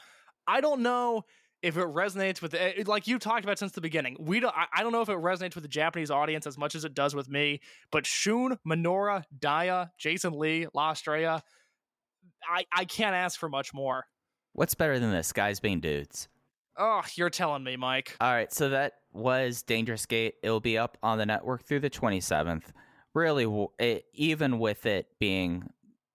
I don't know if it resonates with eh, the, like you talked about since the beginning. We don't. I, I don't know if it resonates with the Japanese audience as much as it does with me. But Shun, Minoura, Dia, Jason Lee, La Estrella, I I can't ask for much more. What's better than this? Guys being dudes. Oh, you're telling me, Mike. All right, so that was Dangerous Gate. It will be up on the network through the 27th. Really, it, even with it being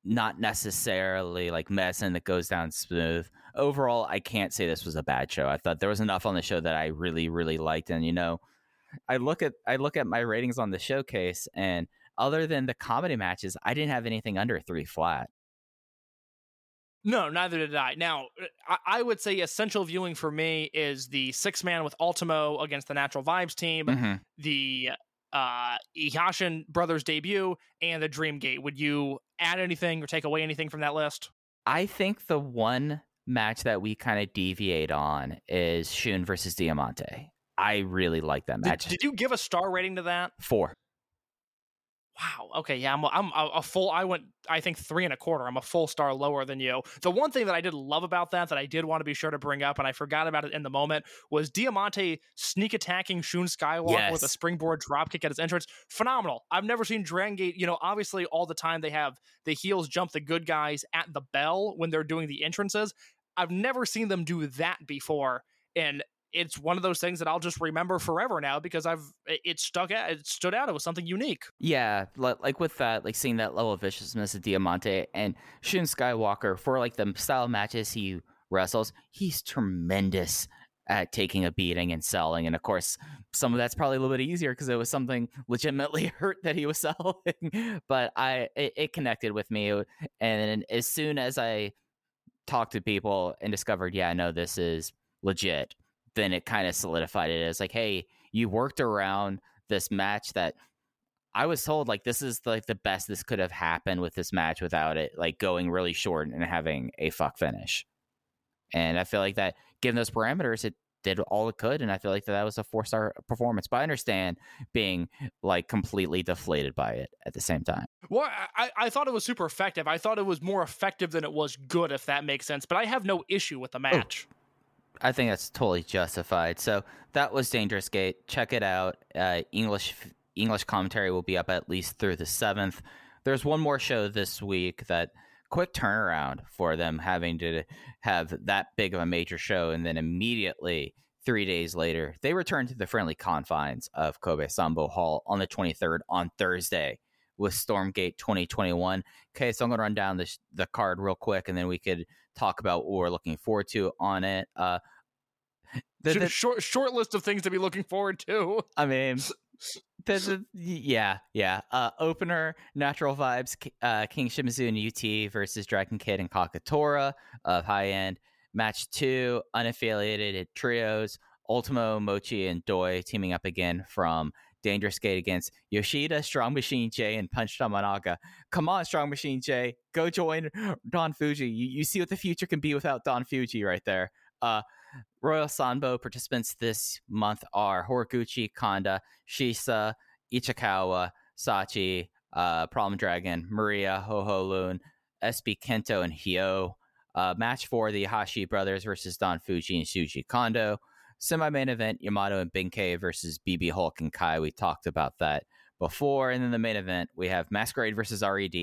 not necessarily like medicine that goes down smooth. Overall, I can't say this was a bad show. I thought there was enough on the show that I really, really liked. And you know, I look at I look at my ratings on the showcase, and other than the comedy matches, I didn't have anything under three flat. No, neither did I. Now, I, I would say essential viewing for me is the six man with Ultimo against the Natural Vibes team, Mhm. the uh Ihashin brothers debut, and the Dream Gate. Would you add anything or take away anything from that list? I think the one match that we kind of deviate on is Shun versus Diamante. I really like that match. did you give a star rating to that? Four. Wow. Okay. Yeah. I'm. a- I'm a, a full. I went. I think three and a quarter. I'm a full star lower than you. The one thing that I did love about that that I did want to be sure to bring up, and I forgot about it in the moment, was Diamante sneak attacking Shun Skywalker with a springboard dropkick at his entrance. Phenomenal. I've never seen Dragon Gate. You know, obviously, all the time they have the heels jump the good guys at the bell when they're doing the entrances. I've never seen them do that before, and it's one of those things that I'll just remember forever now because I've it stuck out. It stood out. It was something unique. Yeah, like with that, like seeing that level of viciousness of Diamante and Shun Skywalker for like the style matches he wrestles, he's tremendous at taking a beating and selling. And of course, some of that's probably a little bit easier because it was something legitimately hurt that he was selling. but I, it, it connected with me, and as soon as I talked to people and discovered, yeah, no, this is legit, then it kind of solidified it as like, hey, you worked around this match that I was told like this is like the best this could have happened with this match without it like going really short and having a fuck finish. And I feel like that given those parameters, it did all it could, and I feel like that, that was a four star performance. But I understand being like completely deflated by it at the same time. Well, I, I thought it was super effective. I thought it was more effective than it was good, if that makes sense. But I have no issue with the match. I think that's totally justified. So that was Dangerous Gate. Check it out. Uh, English English commentary will be up at least through the seventh. There's one more show this week that quick turnaround for them having to have that big of a major show and then immediately three days later they return to the friendly confines of Kobe Sambo Hall on the 23rd on Thursday with Stormgate 2021. Okay, so I'm going to run down the, the card real quick and then we could talk about what we're looking forward to on it. Uh, the- the- short, short list of things to be looking forward to. I mean, the, yeah, yeah. Uh, opener, Natural Vibes, uh, King Shimizu and UT versus Dragon Kid and Kagetora of high end. Match two, unaffiliated trios, Ultimo, Mochi, and Doi teaming up again from Dangerous Gate against Yoshida, Strong Machine J, and Punch Tominaga. Come on, Strong Machine J, go join Don Fujii. You, you see what the future can be without Don Fujii right there. Uh, Royal Sambo participants this month are Horiguchi, Kanda, Shisa, Ichikawa, Sachi, uh, Problem Dragon, Maria, HoHo Lun, SB Kento, and Hyo. Uh, match for the Hashi brothers versus Don Fujii and Shuji Kondo. Semi main event, Yamato and Benkei versus BB Hulk and Kai. We talked about that before. And then the main event, we have Masquerade versus RED,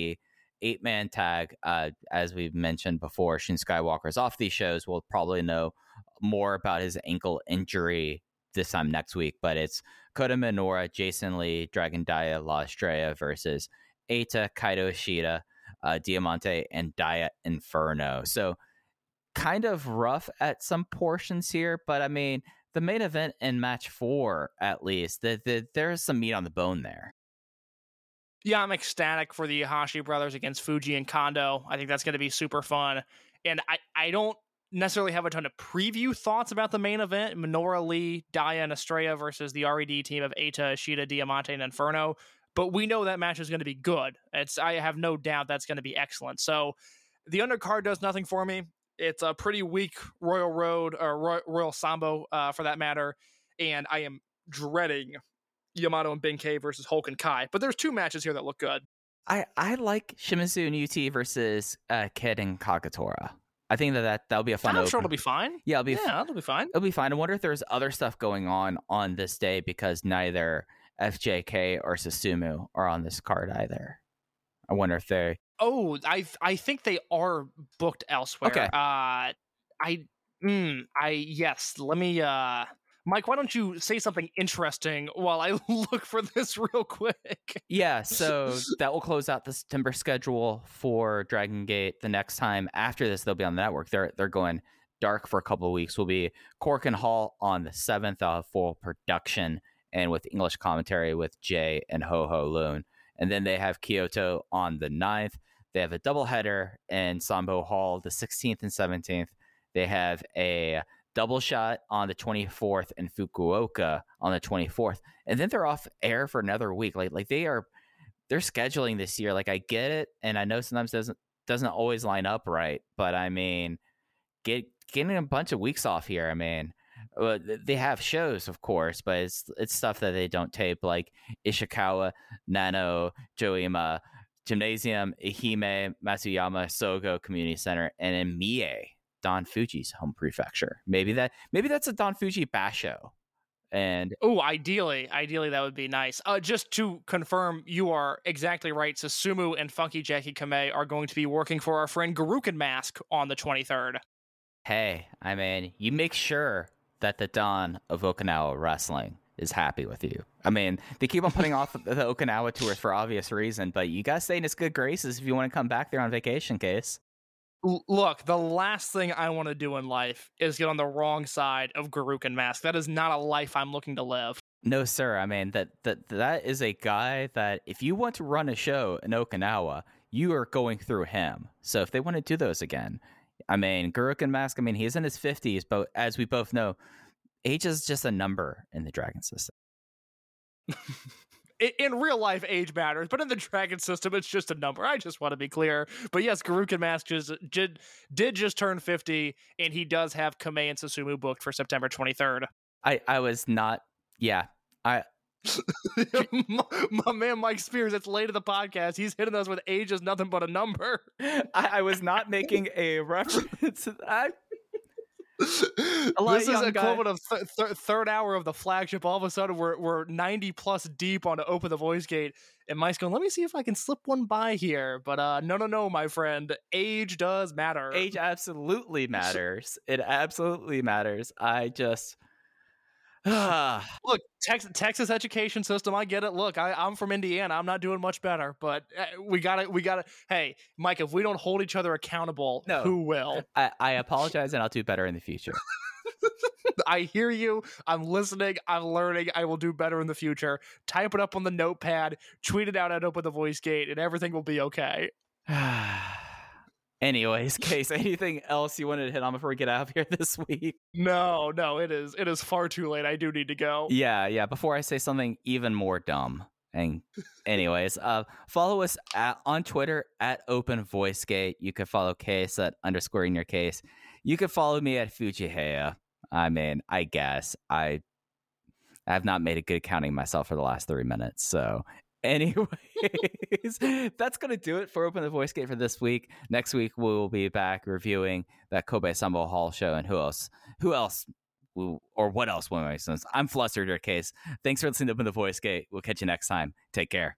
eight man tag. Uh, as we've mentioned before, Shun Skywalker's off these shows. We'll probably know more about his ankle injury this time next week, but it's Kota Minoura, Jason Lee, Dragon Dia, La Estrella versus Eita, Kaito Ishida, uh, Diamante, and Dia Inferno. So kind of rough at some portions here, but I mean, the main event in match four, at least, the, the, there's some meat on the bone there. Yeah, I'm ecstatic for the Hashi brothers against Fujii and Kondo. I think that's going to be super fun. And I, I don't necessarily have a ton of preview thoughts about the main event Minoura Lee, Dia, and Estrella versus the RED team of Eita, Ishida, Diamante, and Inferno. But we know that match is going to be good. It's I have no doubt that's going to be excellent. So the undercard does nothing for me. It's a pretty weak Royal Road or Roy- Royal Sambo, uh, for that matter, and I am dreading Yamato and Benkei versus Hulk and Kai. But there's two matches here that look good. I, I like Shimizu and UT versus uh, Kid and Kagetora. I think that, that that'll be a fun. I'm sure it'll be fine. Yeah, it'll be. Yeah, it'll be fine. It'll be fine. I wonder if there's other stuff going on on this day because neither FJK or Susumu are on this card either. I wonder if they. Oh, I I think they are booked elsewhere. Okay. Uh, I mm, I yes. Let me uh, Mike. Why don't you say something interesting while I look for this real quick? Yeah, so that will close out the September schedule for Dragon Gate. The next time after this, they'll be on the network. They're they're going dark for a couple of weeks. Will be Korakuen Hall on the seventh of full production and with English commentary with Jay and HoHo Lun. And then they have Kyoto on the 9th. They have a doubleheader in Sambo Hall the 16th and 17th. They have a double shot on the 24th and Fukuoka on the 24th. And then they're off air for another week. Like like they are they're scheduling this year. Like I get it and I know sometimes doesn't doesn't always line up right, but I mean get getting a bunch of weeks off here. I mean, uh, they have shows, of course, but it's it's stuff that they don't tape, like Ishikawa, Nano, Joima, Gymnasium, Ehime, Matsuyama, Sogo Community Center, and in Mie, Don Fujii's home prefecture. Maybe that maybe that's a Don Fujii basho. And Oh, ideally, ideally that would be nice. Uh, just to confirm, you are exactly right. Susumu and Funky Jacky Kamei are going to be working for our friend Gurukun Mask on the 23rd. hey, I mean, you make sure that the Don of Okinawa wrestling is happy with you. I mean, they keep on putting off the Okinawa tours for obvious reason, but you gotta stay in its good graces if you want to come back there on vacation, case. Look, the last thing I want to do in life is get on the wrong side of Gurukun Mask. That is not a life I'm looking to live. No, sir. I mean that that that is a guy that if you want to run a show in Okinawa, you are going through him. So if they want to do those again, I mean, Gurukun Mask. I mean, he's in his fifties, but as we both know, age is just a number in the Dragon system. I- In real life, age matters, but in the Dragon system, it's just a number. I just want to be clear. But yes, Gurukun Mask just did, did just turn 50, and he does have Kamei and Susumu booked for September 23rd. I I was not. Yeah, I my, my man Mike Spears, it's late in the podcast. He's hitting us with age is nothing but a number. I, I was not making a reference to that. A lot this of is young equivalent of th- th- third hour of the flagship. All of a sudden, we're we're ninety plus deep on to open the voice gate, and Mike's going, "Let me see if I can slip one by here." But uh, no, no, no, my friend, age does matter. Age absolutely matters. It absolutely matters. I just. Look, Texas, Texas education system. I get it. Look, I, I'm from Indiana. I'm not doing much better, but uh, we gotta, we gotta. Hey, Mike, if we don't hold each other accountable, No. who will? I, I apologize and I'll do better in the future. I hear you. I'm listening. I'm learning. I will do better in the future. Type it up on the notepad, tweet it out at Open the Voice Gate, and everything will be okay. Anyways, Case, anything else you wanted to hit on before we get out of here this week? No, no, it is. It is far too late. I do need to go. Yeah, yeah. Before I say something even more dumb. And anyways, uh, follow us at, on Twitter at Open Voice Gate. You can follow Case at underscore in your case. You can follow me at Fujihaya. I mean, I guess I I have not made a good counting myself for the last three minutes. So, anyways, that's gonna do it for Open the Voice Gate for this week. Next week we will be back reviewing that Kobe Sambo Hall show and who else? Who else? Or what else? will I sense? I'm flustered. Your case. Thanks for listening to Open the Voice Gate. We'll catch you next time. Take care.